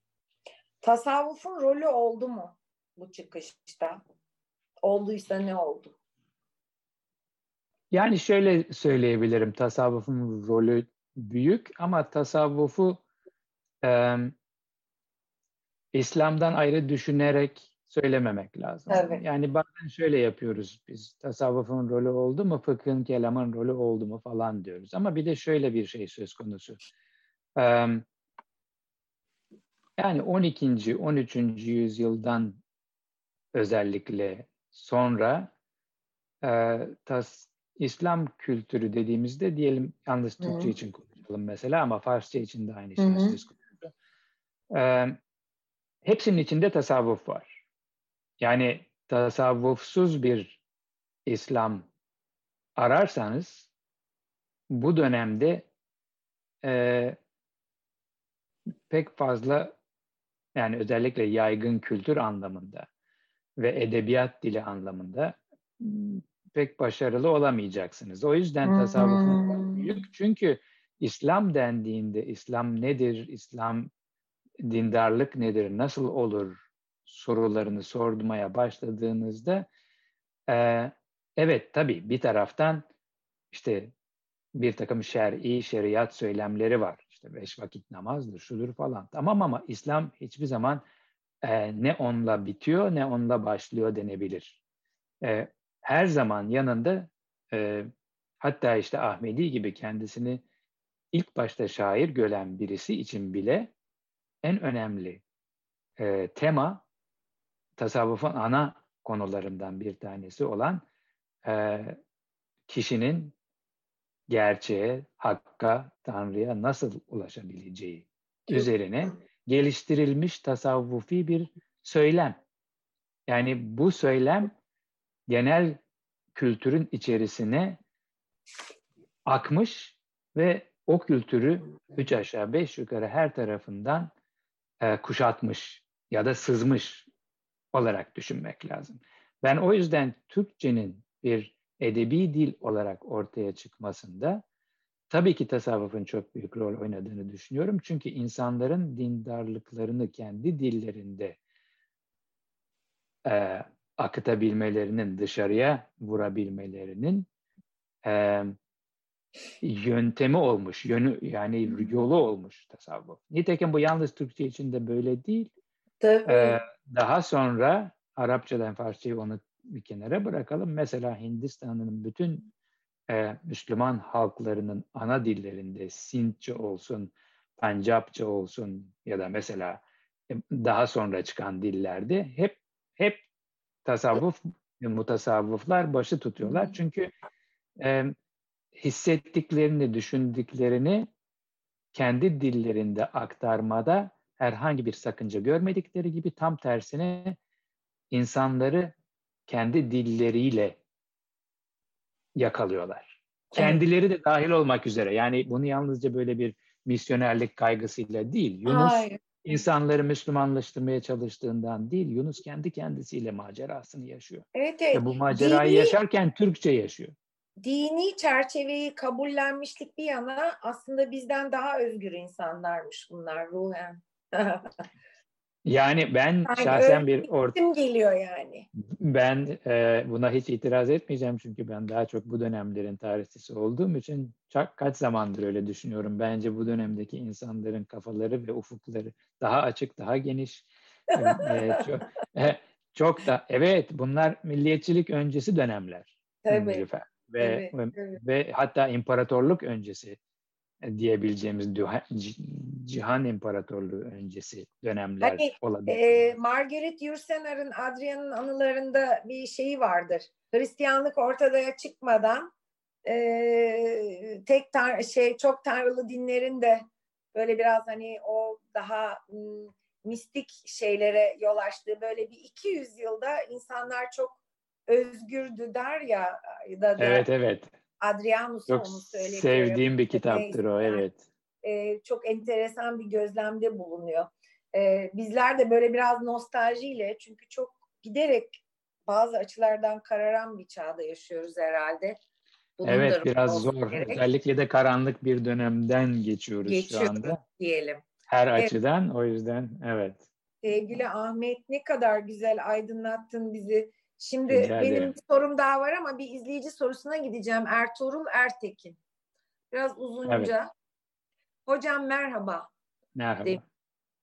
tasavvufun rolü oldu mu bu çıkışta? Olduysa ne oldu? Yani şöyle söyleyebilirim, tasavvufun rolü büyük ama tasavvufu e, İslam'dan ayrı düşünerek söylememek lazım. Evet. Yani bazen şöyle yapıyoruz biz, tasavvufun rolü oldu mu, fıkhın, kelamın rolü oldu mu falan diyoruz. Ama bir de şöyle bir şey söz konusu. Yani 12. 13. yüzyıldan özellikle sonra tas, İslam kültürü dediğimizde diyelim yalnız Türkçe Hı. için konuşalım mesela ama Farsça için de aynı şey söz konusu. Hepsinin içinde tasavvuf var. Yani tasavvufsuz bir İslam ararsanız bu dönemde e, pek fazla yani özellikle yaygın kültür anlamında ve edebiyat dili anlamında pek başarılı olamayacaksınız. O yüzden tasavvufun büyük. Çünkü İslam dendiğinde İslam nedir, İslam dindarlık nedir, nasıl olur sorularını sormaya başladığınızda e, evet tabii bir taraftan işte bir takım şer'i, şeriat söylemleri var. İşte beş vakit namazdır, şudur falan. Tamam ama İslam hiçbir zaman e, ne onunla bitiyor ne onunla başlıyor denebilir. E, her zaman yanında e, hatta işte Ahmedi gibi kendisini ilk başta şair gören birisi için bile en önemli e, tema tasavvufun ana konularından bir tanesi olan e, kişinin gerçeğe, hakka, Tanrı'ya nasıl ulaşabileceği üzerine geliştirilmiş tasavvufi bir söylem. Yani bu söylem genel kültürün içerisine akmış ve o kültürü üç aşağı beş yukarı her tarafından e, kuşatmış ya da sızmış olarak düşünmek lazım. Ben o yüzden Türkçenin bir edebi dil olarak ortaya çıkmasında tabii ki tasavvufun çok büyük rol oynadığını düşünüyorum. Çünkü insanların dindarlıklarını kendi dillerinde e, akıtabilmelerinin, dışarıya vurabilmelerinin e, yöntemi olmuş, yönü yani yolu olmuş tasavvuf. Nitekim bu yalnız Türkçe için de böyle değil. Tabii. Ee, daha sonra Arapçadan Farsçayı onu bir kenara bırakalım. Mesela Hindistan'ın bütün e, Müslüman halklarının ana dillerinde Sintçe olsun, Pancapça olsun ya da mesela daha sonra çıkan dillerde hep hep tasavvuf mutasavvıflar başı tutuyorlar. Çünkü e, hissettiklerini, düşündüklerini kendi dillerinde aktarmada herhangi bir sakınca görmedikleri gibi tam tersine insanları kendi dilleriyle yakalıyorlar. Kendileri de dahil olmak üzere. Yani bunu yalnızca böyle bir misyonerlik kaygısıyla değil. Yunus Hayır. insanları Müslümanlaştırmaya çalıştığından değil. Yunus kendi kendisiyle macerasını yaşıyor. Evet, evet. Ve bu macerayı dini, yaşarken Türkçe yaşıyor. Dini çerçeveyi kabullenmişlik bir yana aslında bizden daha özgür insanlarmış bunlar ruhen. Yani ben yani şahsen bir orta geliyor yani. Ben e, buna hiç itiraz etmeyeceğim çünkü ben daha çok bu dönemlerin tarihçisi olduğum için çok kaç zamandır öyle düşünüyorum. Bence bu dönemdeki insanların kafaları ve ufukları daha açık, daha geniş. e, e çok, e, çok da evet bunlar milliyetçilik öncesi dönemler. Tabii. Ve, evet, ve, evet. ve hatta imparatorluk öncesi diyebileceğimiz cihan imparatorluğu öncesi dönemler hani, olabilir. E, Margaret Yourcenar'ın Adrian'ın anılarında bir şeyi vardır. Hristiyanlık ortaya çıkmadan e, tek tar şey çok tanrılı dinlerin de böyle biraz hani o daha m, mistik şeylere yol açtığı böyle bir 200 yılda insanlar çok özgürdü der ya da, da evet evet Adrianus Çok onu söyledi. sevdiğim bir kitaptır o, evet. E, çok enteresan bir gözlemde bulunuyor. E, bizler de böyle biraz nostaljiyle çünkü çok giderek bazı açılardan kararan bir çağda yaşıyoruz herhalde. Bunun evet biraz zor. Gerek. Özellikle de karanlık bir dönemden geçiyoruz, geçiyoruz şu anda. diyelim. Her evet. açıdan o yüzden evet. Sevgili Ahmet ne kadar güzel aydınlattın bizi. Şimdi Rica benim ederim. bir sorum daha var ama bir izleyici sorusuna gideceğim. Ertuğrul Ertekin. Biraz uzunca. Evet. Hocam merhaba. Merhaba. De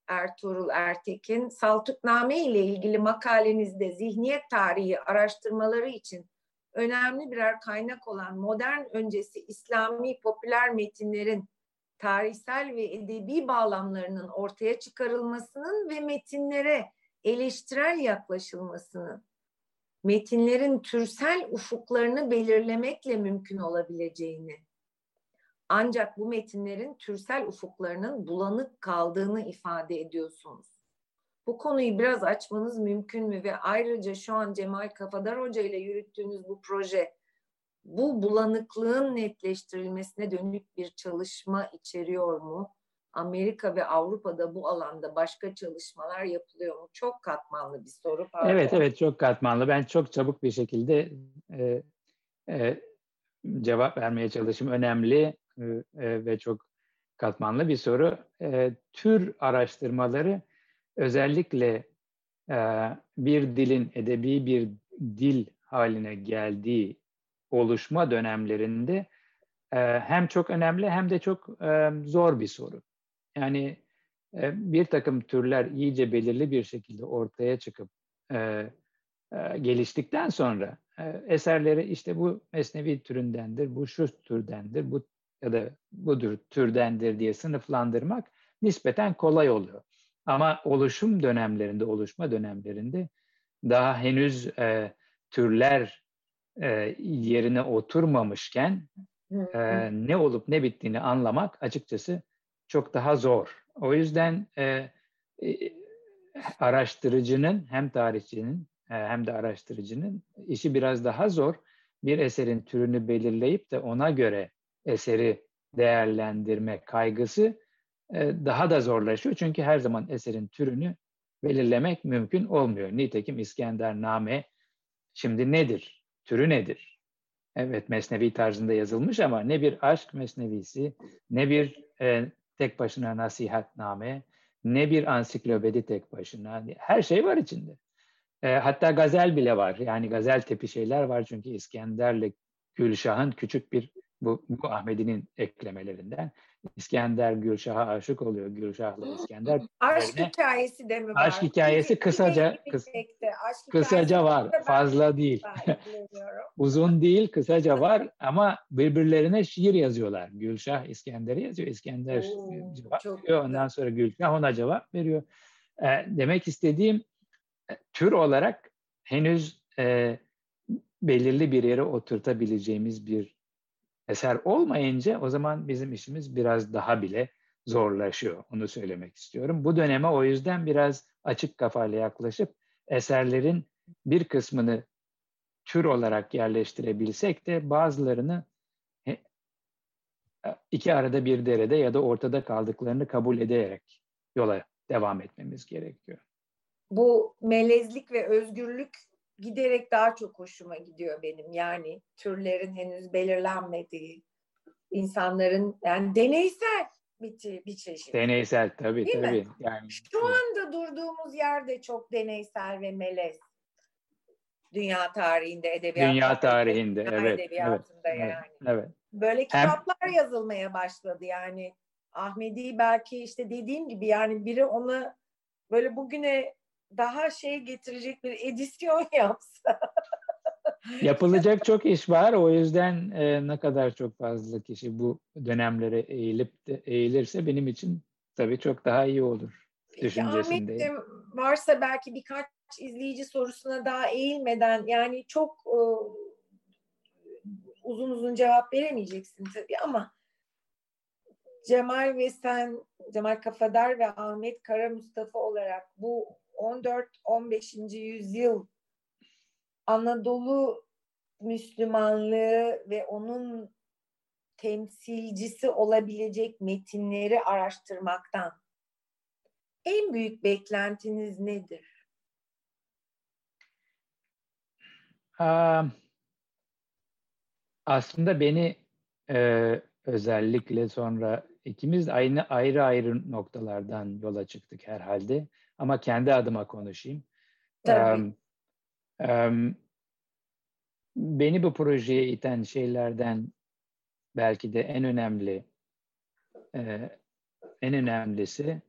Ertuğrul Ertekin. Saltukname ile ilgili makalenizde zihniyet tarihi araştırmaları için önemli birer kaynak olan modern öncesi İslami popüler metinlerin tarihsel ve edebi bağlamlarının ortaya çıkarılmasının ve metinlere eleştirel yaklaşılmasının metinlerin türsel ufuklarını belirlemekle mümkün olabileceğini, ancak bu metinlerin türsel ufuklarının bulanık kaldığını ifade ediyorsunuz. Bu konuyu biraz açmanız mümkün mü ve ayrıca şu an Cemal Kafadar Hoca ile yürüttüğünüz bu proje bu bulanıklığın netleştirilmesine dönük bir çalışma içeriyor mu? Amerika ve Avrupa'da bu alanda başka çalışmalar yapılıyor mu? Çok katmanlı bir soru. Pardon. Evet, evet çok katmanlı. Ben çok çabuk bir şekilde e, e, cevap vermeye çalışayım. Önemli e, e, ve çok katmanlı bir soru. E, tür araştırmaları özellikle e, bir dilin edebi bir dil haline geldiği oluşma dönemlerinde e, hem çok önemli hem de çok e, zor bir soru. Yani e, bir takım türler iyice belirli bir şekilde ortaya çıkıp e, e, geliştikten sonra e, eserleri işte bu mesnevi türündendir, bu şu türdendir, bu ya da budur türdendir diye sınıflandırmak nispeten kolay oluyor. Ama oluşum dönemlerinde, oluşma dönemlerinde daha henüz e, türler e, yerine oturmamışken e, ne olup ne bittiğini anlamak açıkçası çok daha zor. O yüzden e, e, araştırıcının hem tarihçinin e, hem de araştırıcının işi biraz daha zor. Bir eserin türünü belirleyip de ona göre eseri değerlendirme kaygısı e, daha da zorlaşıyor. Çünkü her zaman eserin türünü belirlemek mümkün olmuyor. Nitekim İskender Name şimdi nedir? Türü nedir? Evet mesnevi tarzında yazılmış ama ne bir aşk mesnevisi, ne bir e, tek başına nasihatname, ne bir ansiklopedi tek başına. Her şey var içinde. E, hatta gazel bile var. Yani gazel tipi şeyler var çünkü İskender'le Gülşah'ın küçük bir bu, bu Ahmedi'nin eklemelerinden. İskender Gülşah'a aşık oluyor. Gülşah'la İskender. Aşk hikayesi de mi var? Aşk hikayesi kısaca kıs, aşk kısaca var. Fazla değil. Uzun değil, kısaca var ama birbirlerine şiir yazıyorlar. Gülşah İskender'e yazıyor. İskender Oo, cevap veriyor. Ondan sonra Gülşah ona cevap veriyor. E, demek istediğim e, tür olarak henüz e, belirli bir yere oturtabileceğimiz bir eser olmayınca o zaman bizim işimiz biraz daha bile zorlaşıyor. Onu söylemek istiyorum. Bu döneme o yüzden biraz açık kafayla yaklaşıp eserlerin bir kısmını tür olarak yerleştirebilsek de bazılarını iki arada bir derede ya da ortada kaldıklarını kabul ederek yola devam etmemiz gerekiyor. Bu melezlik ve özgürlük giderek daha çok hoşuma gidiyor benim. Yani türlerin henüz belirlenmediği, insanların yani deneysel bir, bir çeşit. Deneysel tabii Değil tabii. Mi? Yani, Şu anda durduğumuz yerde çok deneysel ve melez. Dünya tarihinde, edebiyat Dünya tarihinde, evet. Edebiyatında evet, yani. Evet. Böyle kitaplar Hem... yazılmaya başladı yani. Ahmedi belki işte dediğim gibi yani biri ona böyle bugüne daha şey getirecek bir edisyon yapsa. Yapılacak çok iş var. O yüzden e, ne kadar çok fazla kişi bu dönemlere eğilip de eğilirse benim için tabii çok daha iyi olur. Düşüncesindeyim. Ahmet'im varsa belki birkaç izleyici sorusuna daha eğilmeden yani çok e, uzun uzun cevap veremeyeceksin tabii ama Cemal ve sen, Cemal Kafadar ve Ahmet Kara Mustafa olarak bu 14-15. yüzyıl Anadolu Müslümanlığı ve onun temsilcisi olabilecek metinleri araştırmaktan en büyük beklentiniz nedir? Aslında beni e, özellikle sonra ikimiz aynı ayrı ayrı noktalardan yola çıktık herhalde. Ama kendi adıma konuşayım. Tabii. Um, um, beni bu projeye iten şeylerden belki de en önemli e, en önemlisi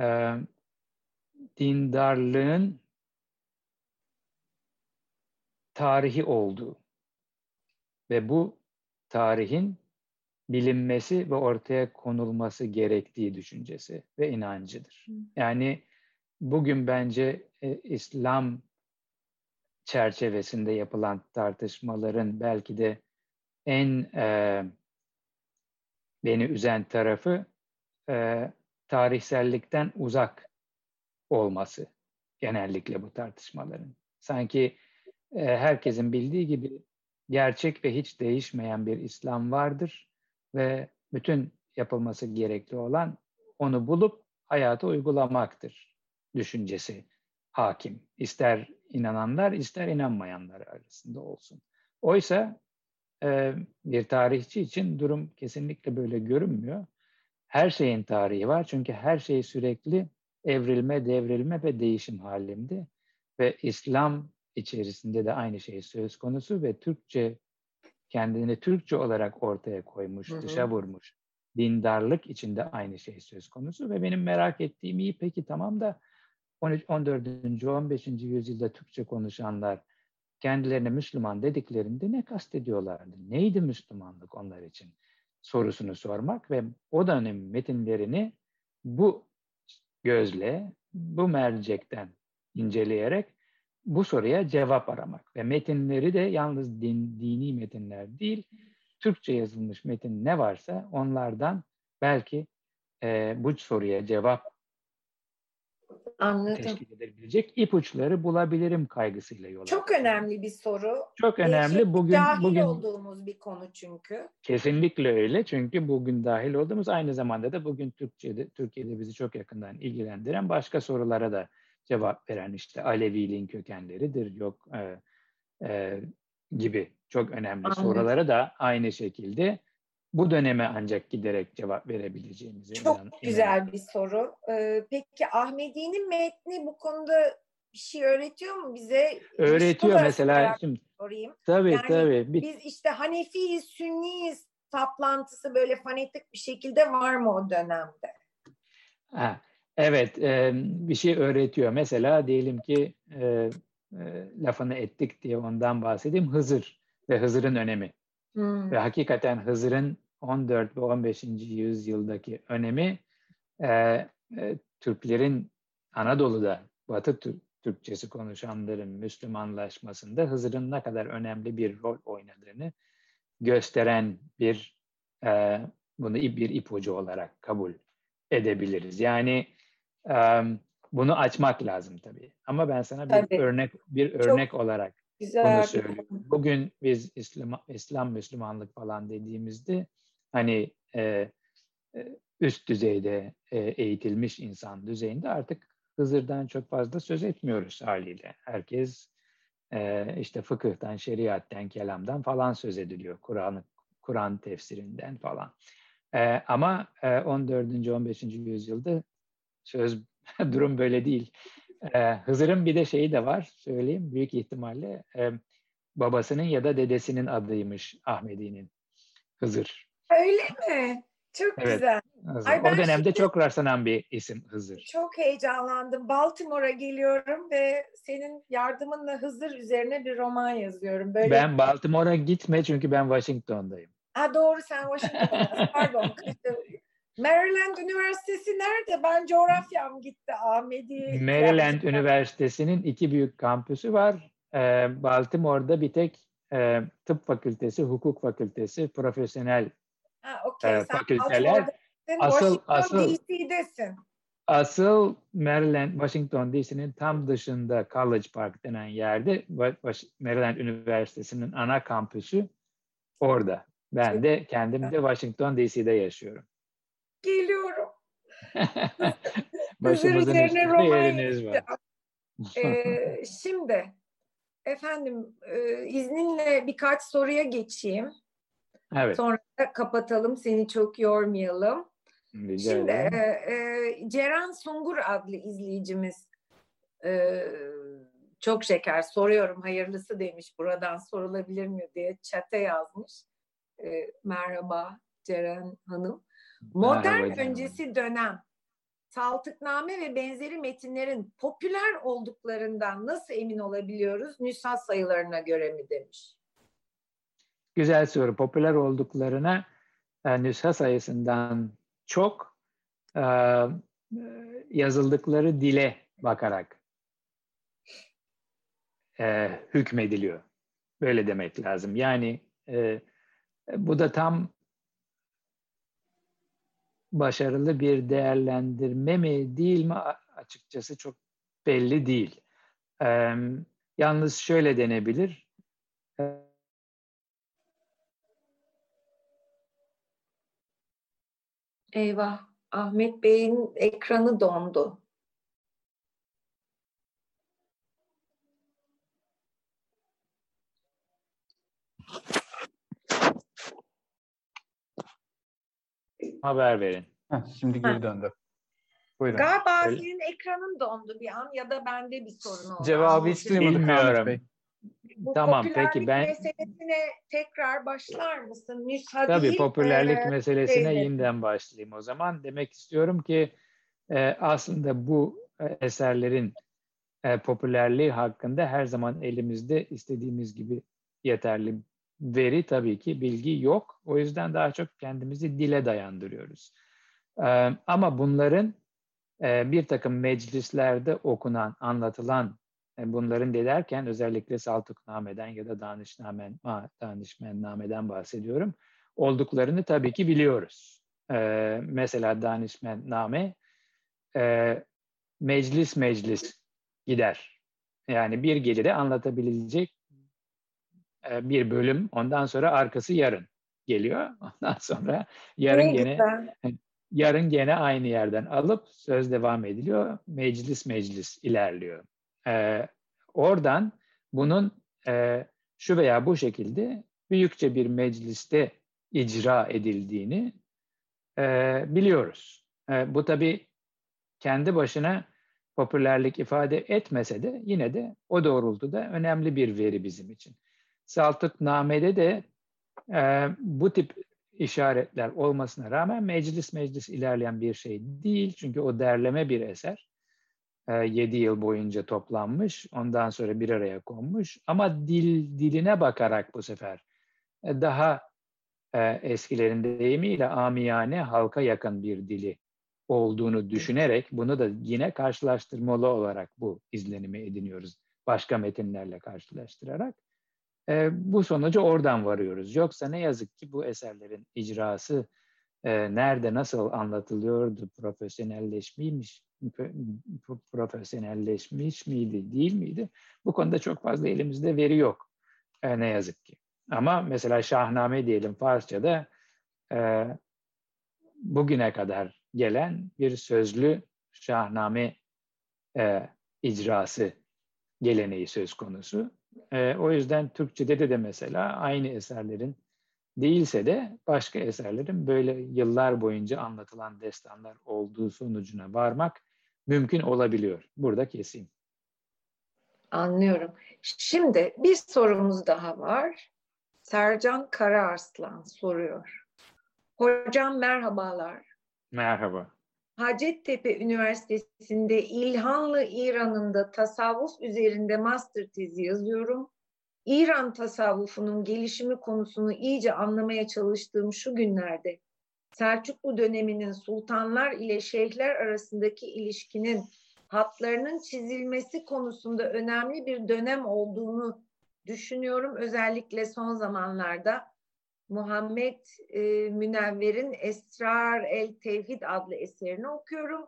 e, dindarlığın tarihi olduğu ve bu tarihin bilinmesi ve ortaya konulması gerektiği düşüncesi ve inancıdır. Yani bugün bence e, İslam çerçevesinde yapılan tartışmaların belki de en e, beni üzen tarafı e, tarihsellikten uzak olması genellikle bu tartışmaların. Sanki e, herkesin bildiği gibi gerçek ve hiç değişmeyen bir İslam vardır ve bütün yapılması gerekli olan onu bulup hayata uygulamaktır düşüncesi hakim. İster inananlar ister inanmayanlar arasında olsun. Oysa e, bir tarihçi için durum kesinlikle böyle görünmüyor. Her şeyin tarihi var çünkü her şey sürekli evrilme, devrilme ve değişim halinde. Ve İslam içerisinde de aynı şey söz konusu ve Türkçe kendini Türkçe olarak ortaya koymuş, hı hı. dışa vurmuş. Dindarlık içinde aynı şey söz konusu ve benim merak ettiğim iyi peki tamam da 13, 14. 15. yüzyılda Türkçe konuşanlar kendilerine Müslüman dediklerinde ne kastediyorlardı? Neydi Müslümanlık onlar için? Sorusunu sormak ve o dönem metinlerini bu gözle, bu mercekten inceleyerek bu soruya cevap aramak ve metinleri de yalnız din, dini metinler değil, Türkçe yazılmış metin ne varsa onlardan belki e, bu soruya cevap Anladım. teşkil edebilecek ipuçları bulabilirim kaygısıyla yola. Çok önemli bir soru. Çok önemli. Değişik, bugün dahil bugün olduğumuz bir konu çünkü. Kesinlikle öyle. Çünkü bugün dahil olduğumuz aynı zamanda da bugün Türkçe'de Türkiye'de bizi çok yakından ilgilendiren başka sorulara da cevap veren işte Aleviliğin kökenleridir yok e, e, gibi çok önemli Anladım. sorulara da aynı şekilde bu döneme ancak giderek cevap verebileceğimizi Çok inan, güzel bir soru. Ee, peki Ahmedi'nin metni bu konuda bir şey öğretiyor mu bize? Öğretiyor mesela. Şimdi, sorayım. Tabii yani tabii. Bir... Biz işte Hanefiyiz, Sünniyiz saplantısı böyle fanatik bir şekilde var mı o dönemde? Ha, evet e, bir şey öğretiyor. Mesela diyelim ki e, e, lafını ettik diye ondan bahsedeyim. Hızır ve Hızır'ın önemi. Hmm. Ve hakikaten Hızır'ın 14 ve 15. yüzyıldaki önemi e, e, Türklerin Anadolu'da Batı Türk, Türkçesi konuşanların Müslümanlaşmasında Hızır'ın ne kadar önemli bir rol oynadığını gösteren bir e, bunu bir ipucu olarak kabul edebiliriz. Yani e, bunu açmak lazım tabii. Ama ben sana bir tabii. örnek bir örnek Çok olarak Güzel. Bunu söylüyorum. Bugün biz İslam, İslam Müslümanlık falan dediğimizde hani e, e, üst düzeyde e, eğitilmiş insan düzeyinde artık Hızır'dan çok fazla söz etmiyoruz haliyle. Herkes e, işte fıkıhtan, şeriatten, kelamdan falan söz ediliyor. Kur'an Kur'an tefsirinden falan. E, ama e, 14. 15. yüzyılda söz durum böyle değil. E, Hızır'ın bir de şeyi de var söyleyeyim büyük ihtimalle e, babasının ya da dedesinin adıymış Ahmedi'nin Hızır. Öyle mi? Çok evet. güzel. Ay, o dönemde şimdi, çok rastlanan bir isim Hızır. Çok heyecanlandım. Baltimore'a geliyorum ve senin yardımınla Hızır üzerine bir roman yazıyorum. Böyle... Ben Baltimore'a gitme çünkü ben Washington'dayım. Ha doğru sen Washington'dasın. Pardon. Maryland Üniversitesi nerede? Ben coğrafyam gitti Ahmedi. Maryland Üniversitesi'nin iki büyük kampüsü var. Ee, Baltimore'da bir tek e, tıp fakültesi, hukuk fakültesi, profesyonel ha, okay. e, fakülteler. Asıl, asıl, DC'desin. Asıl Maryland, Washington DC'nin tam dışında College Park denen yerde Maryland Üniversitesi'nin ana kampüsü orada. Ben de kendim de Washington DC'de yaşıyorum. Geliyorum. Başımızın üstünde yeriniz var. ee, şimdi efendim e, izninle birkaç soruya geçeyim. Evet. Sonra da kapatalım seni çok yormayalım. Rica Şimdi e, e, Ceren Sungur adlı izleyicimiz e, çok şeker soruyorum hayırlısı demiş buradan sorulabilir mi diye çete yazmış. E, merhaba Ceren Hanım. Modern merhaba, öncesi dönem Saltıkname ve benzeri metinlerin popüler olduklarından nasıl emin olabiliyoruz? Nüshas sayılarına göre mi demiş. Güzel soru. Popüler olduklarına e, nüsha sayısından çok e, yazıldıkları dile bakarak e, hükmediliyor. Böyle demek lazım. Yani e, bu da tam başarılı bir değerlendirme mi değil mi açıkçası çok belli değil. E, yalnız şöyle denebilir. E, Eyvah, Ahmet Bey'in ekranı dondu. Haber verin. Heh, şimdi geri döndü. Buyurun. Galiba Öyle. senin ekranın dondu bir an ya da bende bir sorun oldu. Cevabı hiç duymadık Ahmet Bey. Bu tamam peki ben meselesine tekrar başlar mısın? Müsaade Tabii popülerlik e, meselesine şeyle. yeniden başlayayım o zaman. Demek istiyorum ki e, aslında bu e, eserlerin e, popülerliği hakkında her zaman elimizde istediğimiz gibi yeterli veri tabii ki bilgi yok. O yüzden daha çok kendimizi dile dayandırıyoruz. E, ama bunların e, bir takım meclislerde okunan, anlatılan e, bunların de özellikle Saltukname'den ya da Danışnamen, Danışmennameden bahsediyorum. Olduklarını tabii ki biliyoruz. Ee, mesela Danışmenname e, meclis meclis gider. Yani bir gecede anlatabilecek e, bir bölüm ondan sonra arkası yarın geliyor. Ondan sonra yarın gene yarın gene aynı yerden alıp söz devam ediliyor. Meclis meclis ilerliyor. E, oradan bunun e, şu veya bu şekilde büyükçe bir mecliste icra edildiğini e, biliyoruz. E, bu tabi kendi başına popülerlik ifade etmese de yine de o doğrultuda önemli bir veri bizim için. Saltıkname'de de e, bu tip işaretler olmasına rağmen meclis meclis ilerleyen bir şey değil. Çünkü o derleme bir eser. 7 yıl boyunca toplanmış. Ondan sonra bir araya konmuş. Ama dil diline bakarak bu sefer daha eskilerin deyimiyle amiyane halka yakın bir dili olduğunu düşünerek bunu da yine karşılaştırmalı olarak bu izlenimi ediniyoruz. Başka metinlerle karşılaştırarak. bu sonucu oradan varıyoruz. Yoksa ne yazık ki bu eserlerin icrası e, nerede nasıl anlatılıyordu profesyonelleşmiş profesyonelleşmiş miydi değil miydi? Bu konuda çok fazla elimizde veri yok e, ne yazık ki. Ama mesela Şahname diyelim Farsça'da e, bugüne kadar gelen bir sözlü Şahname e, icrası geleneği söz konusu. E, o yüzden Türkçe'de de, de mesela aynı eserlerin değilse de başka eserlerin böyle yıllar boyunca anlatılan destanlar olduğu sonucuna varmak mümkün olabiliyor. Burada keseyim. Anlıyorum. Şimdi bir sorumuz daha var. Sercan Karaarslan soruyor. Hocam merhabalar. Merhaba. Hacettepe Üniversitesi'nde İlhanlı İran'ın da tasavvuf üzerinde master tezi yazıyorum. İran tasavvufunun gelişimi konusunu iyice anlamaya çalıştığım şu günlerde Selçuklu döneminin sultanlar ile şeyhler arasındaki ilişkinin hatlarının çizilmesi konusunda önemli bir dönem olduğunu düşünüyorum. Özellikle son zamanlarda Muhammed e, Münevver'in Esrar el Tevhid adlı eserini okuyorum.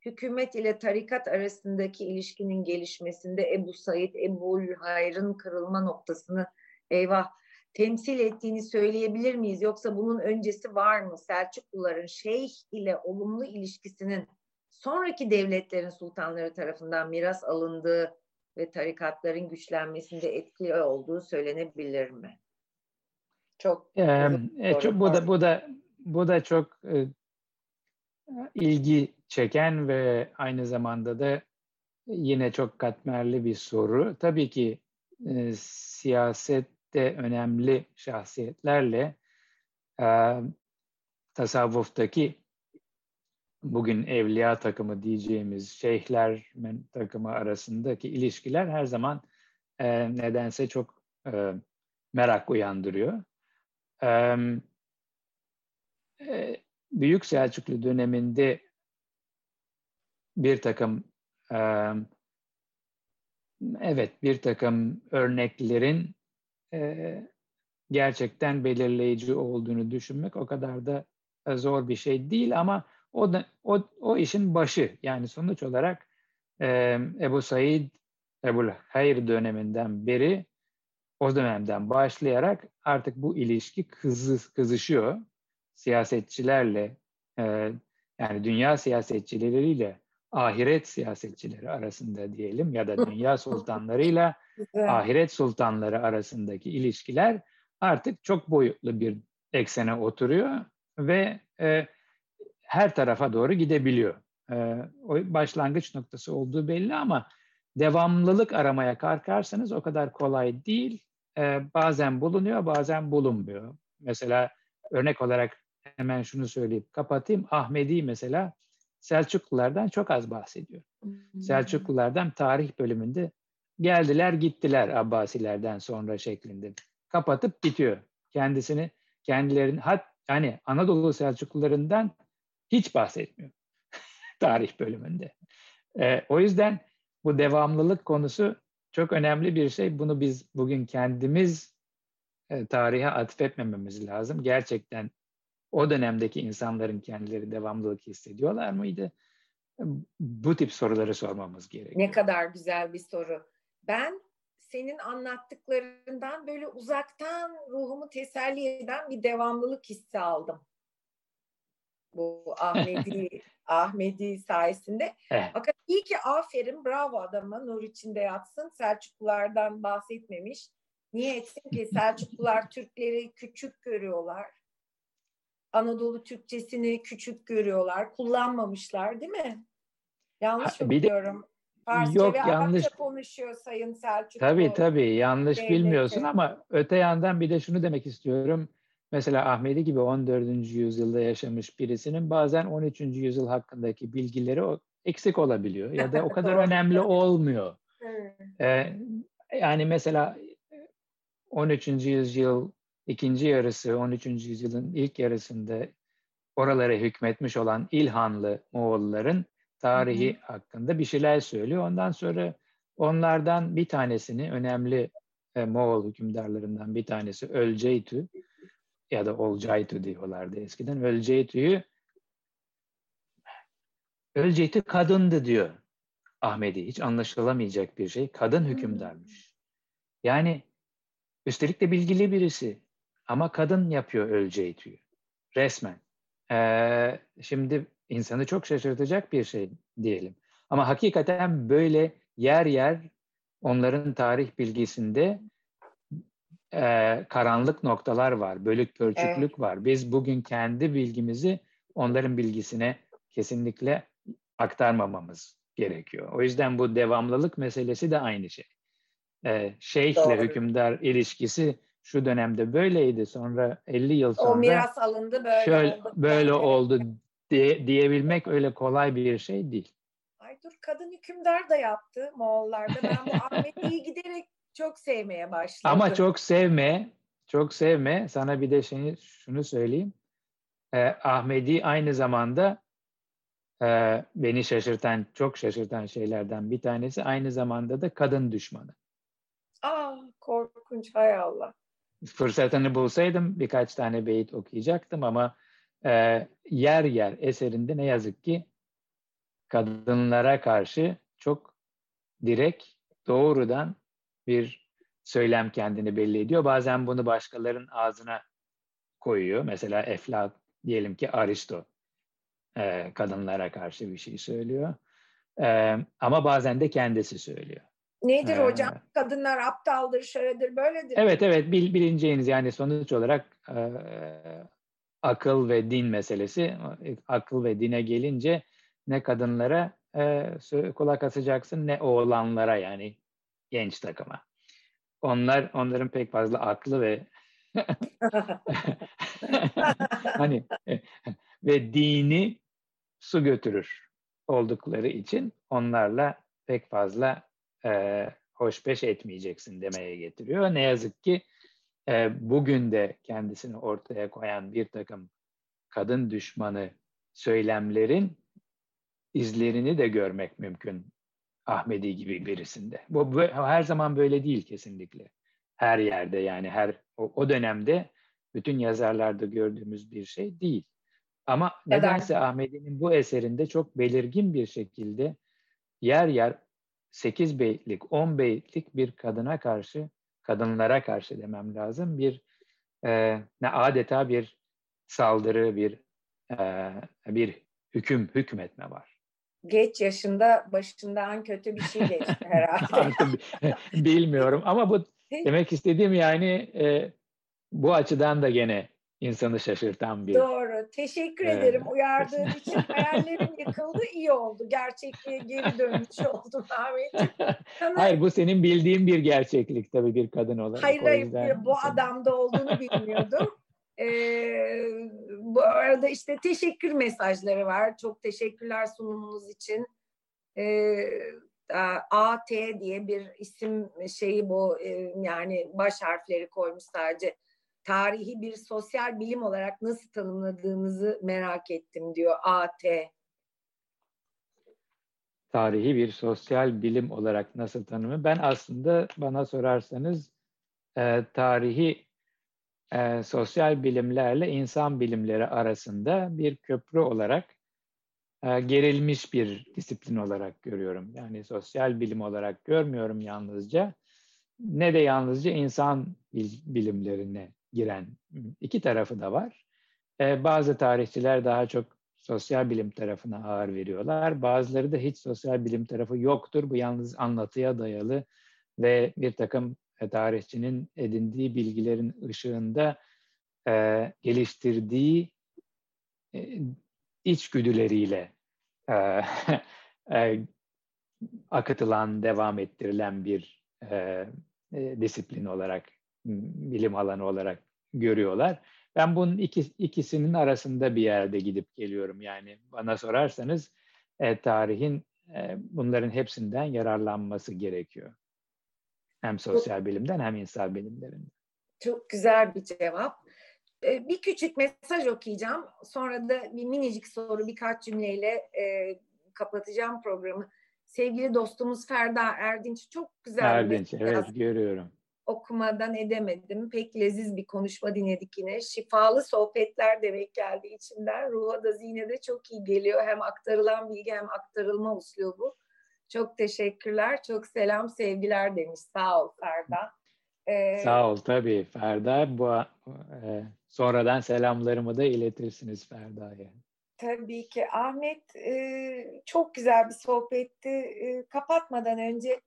Hükümet ile tarikat arasındaki ilişkinin gelişmesinde Ebu Said, Ebu Hayr'ın kırılma noktasını eyvah temsil ettiğini söyleyebilir miyiz? Yoksa bunun öncesi var mı? Selçukluların şeyh ile olumlu ilişkisinin sonraki devletlerin sultanları tarafından miras alındığı ve tarikatların güçlenmesinde etkili olduğu söylenebilir mi? Çok ee, e, çok bu da bu da bu da çok e, ilgi çeken ve aynı zamanda da yine çok katmerli bir soru. Tabii ki e, siyasette önemli şahsiyetlerle e, tasavvuftaki bugün evliya takımı diyeceğimiz şeyhler takımı arasındaki ilişkiler her zaman e, nedense çok e, merak uyandırıyor. E, Büyük Selçuklu döneminde bir takım evet bir takım örneklerin e, gerçekten belirleyici olduğunu düşünmek o kadar da zor bir şey değil ama o da o, o işin başı. Yani sonuç olarak e, Ebu Said Ebu Hayr döneminden beri o dönemden başlayarak artık bu ilişki kızı, kızışıyor. Siyasetçilerle e, yani dünya siyasetçileriyle ahiret siyasetçileri arasında diyelim ya da dünya sultanlarıyla ahiret sultanları arasındaki ilişkiler artık çok boyutlu bir eksene oturuyor ve e, her tarafa doğru gidebiliyor. E, o başlangıç noktası olduğu belli ama devamlılık aramaya kalkarsanız o kadar kolay değil. E, bazen bulunuyor, bazen bulunmuyor. Mesela örnek olarak hemen şunu söyleyip kapatayım. Ahmedi mesela Selçuklulardan çok az bahsediyor. Hmm. Selçuklulardan tarih bölümünde geldiler gittiler Abbasilerden sonra şeklinde. Kapatıp bitiyor. Kendisini kendilerinin hat yani Anadolu Selçuklularından hiç bahsetmiyor tarih bölümünde. Ee, o yüzden bu devamlılık konusu çok önemli bir şey. Bunu biz bugün kendimiz e, tarihe atfetmememiz lazım. Gerçekten o dönemdeki insanların kendileri devamlılık hissediyorlar mıydı? Bu tip soruları sormamız gerekiyor. Ne kadar güzel bir soru. Ben senin anlattıklarından böyle uzaktan ruhumu teselli eden bir devamlılık hissi aldım. Bu Ahmedi Ahmedi sayesinde. Evet. Fakat iyi ki aferin bravo adama nur içinde yatsın. Selçuklulardan bahsetmemiş. Niye etsin ki Selçuklular Türkleri küçük görüyorlar. Anadolu Türkçesini küçük görüyorlar. Kullanmamışlar değil mi? Yanlış mı biliyorum? Farsça yok, ve yanlış. Arapça konuşuyor Sayın Selçuk. Tabii tabii yanlış Devleti. bilmiyorsun ama öte yandan bir de şunu demek istiyorum. Mesela Ahmedi gibi 14. yüzyılda yaşamış birisinin bazen 13. yüzyıl hakkındaki bilgileri eksik olabiliyor ya da o kadar önemli olmuyor. Ee, yani mesela 13. yüzyıl ikinci yarısı 13. yüzyılın ilk yarısında oralara hükmetmiş olan İlhanlı Moğolların tarihi hı hı. hakkında bir şeyler söylüyor. Ondan sonra onlardan bir tanesini önemli e, Moğol hükümdarlarından bir tanesi Ölceytü ya da Olcaytu diyorlardı eskiden. Ölceytu'yu Ölceytu kadındı diyor Ahmedi. Hiç anlaşılamayacak bir şey. Kadın hükümdarmış. Yani üstelik de bilgili birisi. Ama kadın yapıyor Ölceytu'yu. Resmen. Ee, şimdi insanı çok şaşırtacak bir şey diyelim. Ama hakikaten böyle yer yer onların tarih bilgisinde e, karanlık noktalar var, bölük pörçüklük evet. var. Biz bugün kendi bilgimizi onların bilgisine kesinlikle aktarmamamız gerekiyor. O yüzden bu devamlılık meselesi de aynı şey. E, şeyhle Doğru. hükümdar ilişkisi şu dönemde böyleydi. Sonra 50 yıl sonra o miras alındı böyle şöyle, oldu. Böyle oldu diye, diyebilmek öyle kolay bir şey değil. Ay dur kadın hükümdar da yaptı Moğollarda. Ben bu Ahmetli'yi giderek çok sevmeye başladım. Ama çok sevme, çok sevme. Sana bir de şeyi, şunu söyleyeyim. Ee, Ahmedi aynı zamanda e, beni şaşırtan, çok şaşırtan şeylerden bir tanesi aynı zamanda da kadın düşmanı. Aa korkunç hay Allah. Fırsatını bulsaydım birkaç tane beyit okuyacaktım ama e, yer yer eserinde ne yazık ki kadınlara karşı çok direkt, doğrudan bir söylem kendini belli ediyor. Bazen bunu başkalarının ağzına koyuyor. Mesela Eflat diyelim ki Aristo e, kadınlara karşı bir şey söylüyor. E, ama bazen de kendisi söylüyor. Nedir ee, hocam? Kadınlar aptaldır, şöyledir, böyledir. Evet evet bil, bilineceğiniz yani sonuç olarak e, akıl ve din meselesi. Akıl ve dine gelince ne kadınlara e, kulak asacaksın ne oğlanlara yani genç takıma. Onlar onların pek fazla aklı ve hani ve dini su götürür oldukları için onlarla pek fazla e, hoşbeş etmeyeceksin demeye getiriyor. Ne yazık ki e, bugün de kendisini ortaya koyan bir takım kadın düşmanı söylemlerin izlerini de görmek mümkün Ahmedi gibi birisinde. Bu, bu her zaman böyle değil kesinlikle. Her yerde yani her o, o dönemde bütün yazarlarda gördüğümüz bir şey değil. Ama nedense Ahmedi'nin bu eserinde çok belirgin bir şekilde yer yer 8 beytlik, 10 beytlik bir kadına karşı, kadınlara karşı demem lazım. Bir e, ne adeta bir saldırı, bir e, bir hüküm, hükmetme var. Geç yaşında başından kötü bir şey geçti herhalde. Bilmiyorum ama bu demek istediğim yani e, bu açıdan da gene insanı şaşırtan bir. Doğru. Teşekkür ee, ederim uyardığın için. Hayallerim yıkıldı. iyi oldu. Gerçekliğe geri dönmüş oldum Ahmetciğim. Hayır bu senin bildiğin bir gerçeklik tabii bir kadın olarak. Hayır hayır bu adamda olduğunu bilmiyordum. Ee, bu arada işte teşekkür mesajları var. Çok teşekkürler sunumunuz için. Ee, AT diye bir isim şeyi bu e, yani baş harfleri koymuş sadece. Tarihi bir sosyal bilim olarak nasıl tanımladığınızı merak ettim diyor AT. Tarihi bir sosyal bilim olarak nasıl tanımı? Ben aslında bana sorarsanız e, tarihi e, sosyal bilimlerle insan bilimleri arasında bir köprü olarak e, gerilmiş bir disiplin olarak görüyorum. Yani sosyal bilim olarak görmüyorum yalnızca. Ne de yalnızca insan bilimlerine giren iki tarafı da var. E, bazı tarihçiler daha çok sosyal bilim tarafına ağır veriyorlar. Bazıları da hiç sosyal bilim tarafı yoktur. Bu yalnız anlatıya dayalı ve bir takım tarihçinin edindiği bilgilerin ışığında e, geliştirdiği e, içgüdüleriyle e, e, akıtılan, devam ettirilen bir e, e, disiplin olarak, bilim alanı olarak görüyorlar. Ben bunun iki, ikisinin arasında bir yerde gidip geliyorum. Yani bana sorarsanız e, tarihin e, bunların hepsinden yararlanması gerekiyor. Hem sosyal bilimden hem insan bilimlerinden. Çok güzel bir cevap. Ee, bir küçük mesaj okuyacağım. Sonra da bir minicik soru birkaç cümleyle e, kapatacağım programı. Sevgili dostumuz Ferda Erdinç çok güzel Erdinç, bir evet görüyorum. Okumadan edemedim. Pek leziz bir konuşma dinledik yine. Şifalı sohbetler demek geldi içimden. Ruha da zihne de çok iyi geliyor. Hem aktarılan bilgi hem aktarılma bu. Çok teşekkürler. Çok selam, sevgiler demiş. Sağ ol Ferda. Ee, Sağ ol tabii Ferda. Bu e, sonradan selamlarımı da iletirsiniz Ferda'ya. Tabii ki. Ahmet e, çok güzel bir sohbetti. E, kapatmadan önce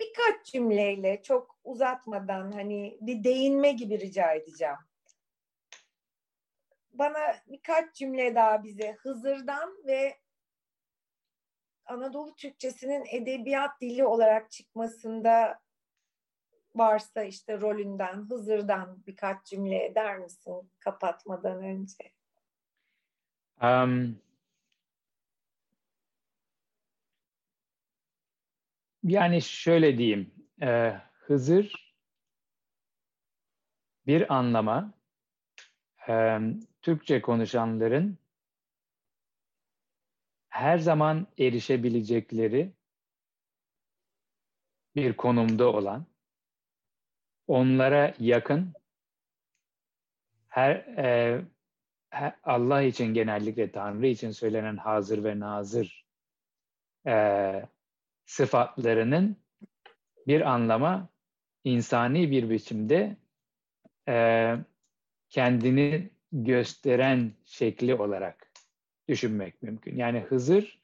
birkaç cümleyle çok uzatmadan hani bir değinme gibi rica edeceğim. Bana birkaç cümle daha bize Hızır'dan ve Anadolu Türkçesinin edebiyat dili olarak çıkmasında varsa işte rolünden, Hızır'dan birkaç cümle eder misin kapatmadan önce? Um, yani şöyle diyeyim, e, Hızır bir anlama e, Türkçe konuşanların her zaman erişebilecekleri bir konumda olan, onlara yakın, her e, Allah için genellikle Tanrı için söylenen hazır ve nazır e, sıfatlarının bir anlama insani bir biçimde e, kendini gösteren şekli olarak düşünmek mümkün. Yani Hızır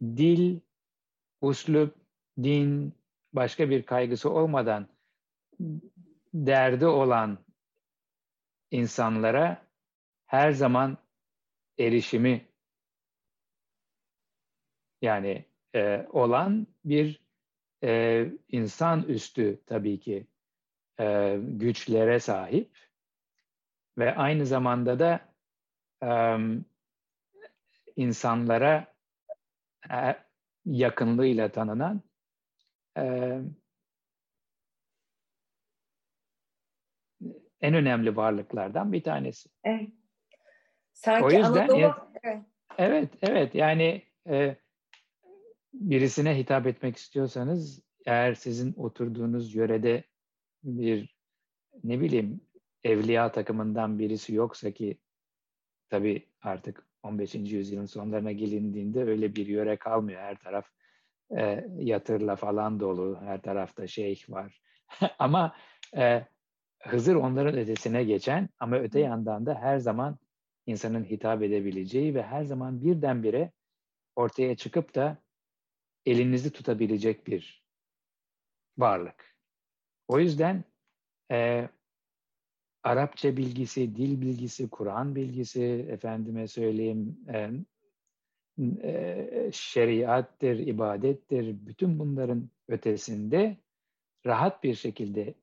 dil, uslup, din, başka bir kaygısı olmadan derdi olan insanlara her zaman erişimi yani e, olan bir e, insan üstü tabii ki e, güçlere sahip ve aynı zamanda da e, insanlara e, yakınlığıyla tanınan e, en önemli varlıklardan bir tanesi. Evet. Sanki o yüzden, Anadolu... Evet, evet, evet. Yani e, birisine hitap etmek istiyorsanız eğer sizin oturduğunuz yörede bir ne bileyim evliya takımından birisi yoksa ki tabii artık 15. yüzyılın sonlarına gelindiğinde öyle bir yöre kalmıyor. Her taraf e, yatırla falan dolu. Her tarafta şeyh var. ama e, Hızır onların ötesine geçen ama öte yandan da her zaman insanın hitap edebileceği ve her zaman birdenbire ortaya çıkıp da elinizi tutabilecek bir varlık. O yüzden e, Arapça bilgisi, dil bilgisi, Kur'an bilgisi, efendime söyleyeyim, e, e, şeriattır, ibadettir, bütün bunların ötesinde rahat bir şekilde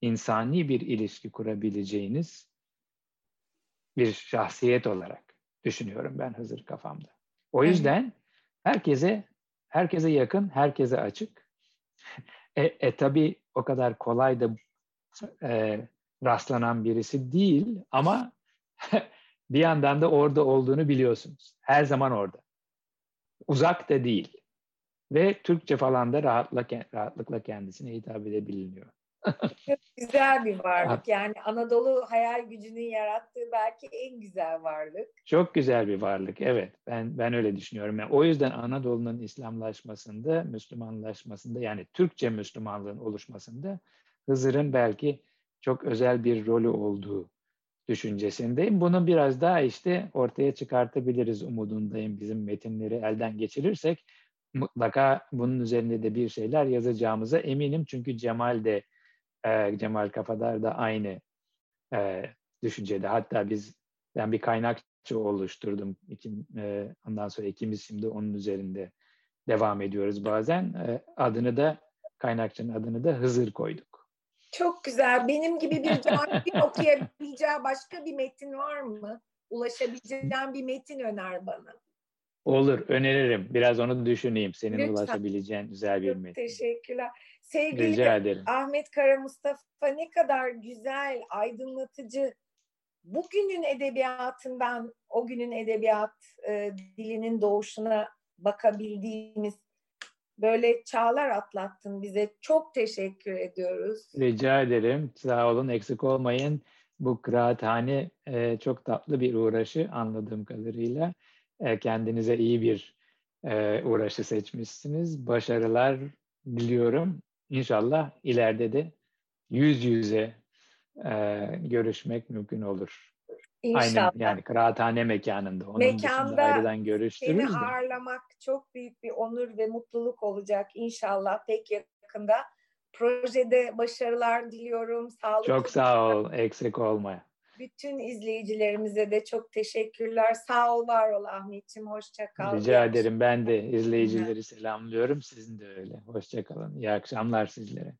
insani bir ilişki kurabileceğiniz bir şahsiyet olarak düşünüyorum ben Hızır kafamda. O yüzden herkese herkese yakın, herkese açık. E, e tabi o kadar kolay da e, rastlanan birisi değil ama bir yandan da orada olduğunu biliyorsunuz. Her zaman orada. Uzak da değil. Ve Türkçe falan da rahatlıkla, kendisine hitap edebiliniyor. Çok güzel bir varlık. Yani Anadolu hayal gücünün yarattığı belki en güzel varlık. Çok güzel bir varlık. Evet. Ben ben öyle düşünüyorum. Yani o yüzden Anadolu'nun İslamlaşmasında, Müslümanlaşmasında yani Türkçe Müslümanlığın oluşmasında Hızır'ın belki çok özel bir rolü olduğu düşüncesindeyim. Bunu biraz daha işte ortaya çıkartabiliriz umudundayım bizim metinleri elden geçirirsek. Mutlaka bunun üzerinde de bir şeyler yazacağımıza eminim. Çünkü Cemal de e, Cemal Kafadar da aynı e, düşüncede. Hatta biz ben bir kaynakçı oluşturdum. İkim, e, ondan sonra ikimiz şimdi onun üzerinde devam ediyoruz bazen. E, adını da kaynakçının adını da Hızır koyduk. Çok güzel. Benim gibi bir cahilin okuyabileceği başka bir metin var mı? Ulaşabileceğim bir metin öner bana. Olur, öneririm. Biraz onu düşüneyim. Senin Lütfen. ulaşabileceğin güzel bir metin. Teşekkürler. Sevgili Rica ederim. Ahmet Kara Mustafa ne kadar güzel, aydınlatıcı. Bugünün edebiyatından o günün edebiyat e, dilinin doğuşuna bakabildiğimiz böyle çağlar atlattın bize. Çok teşekkür ediyoruz. Rica ederim. Sağ olun, eksik olmayın. Bu kıraathane e, çok tatlı bir uğraşı anladığım kadarıyla. E, kendinize iyi bir e, uğraşı seçmişsiniz. Başarılar diliyorum. İnşallah ileride de yüz yüze e, görüşmek mümkün olur. İnşallah. Aynen yani kıraathane mekanında. Onun Mekanda ayrıdan görüştürürüz Seni de. ağırlamak çok büyük bir onur ve mutluluk olacak inşallah pek yakında. Projede başarılar diliyorum. Sağlıklı Çok sağ ol, eksik olma. Bütün izleyicilerimize de çok teşekkürler. Sağ ol, var ol Ahmetciğim. Hoşça kal. Rica ederim. Ben de izleyicileri selamlıyorum. Sizin de öyle. Hoşçakalın. İyi akşamlar sizlere.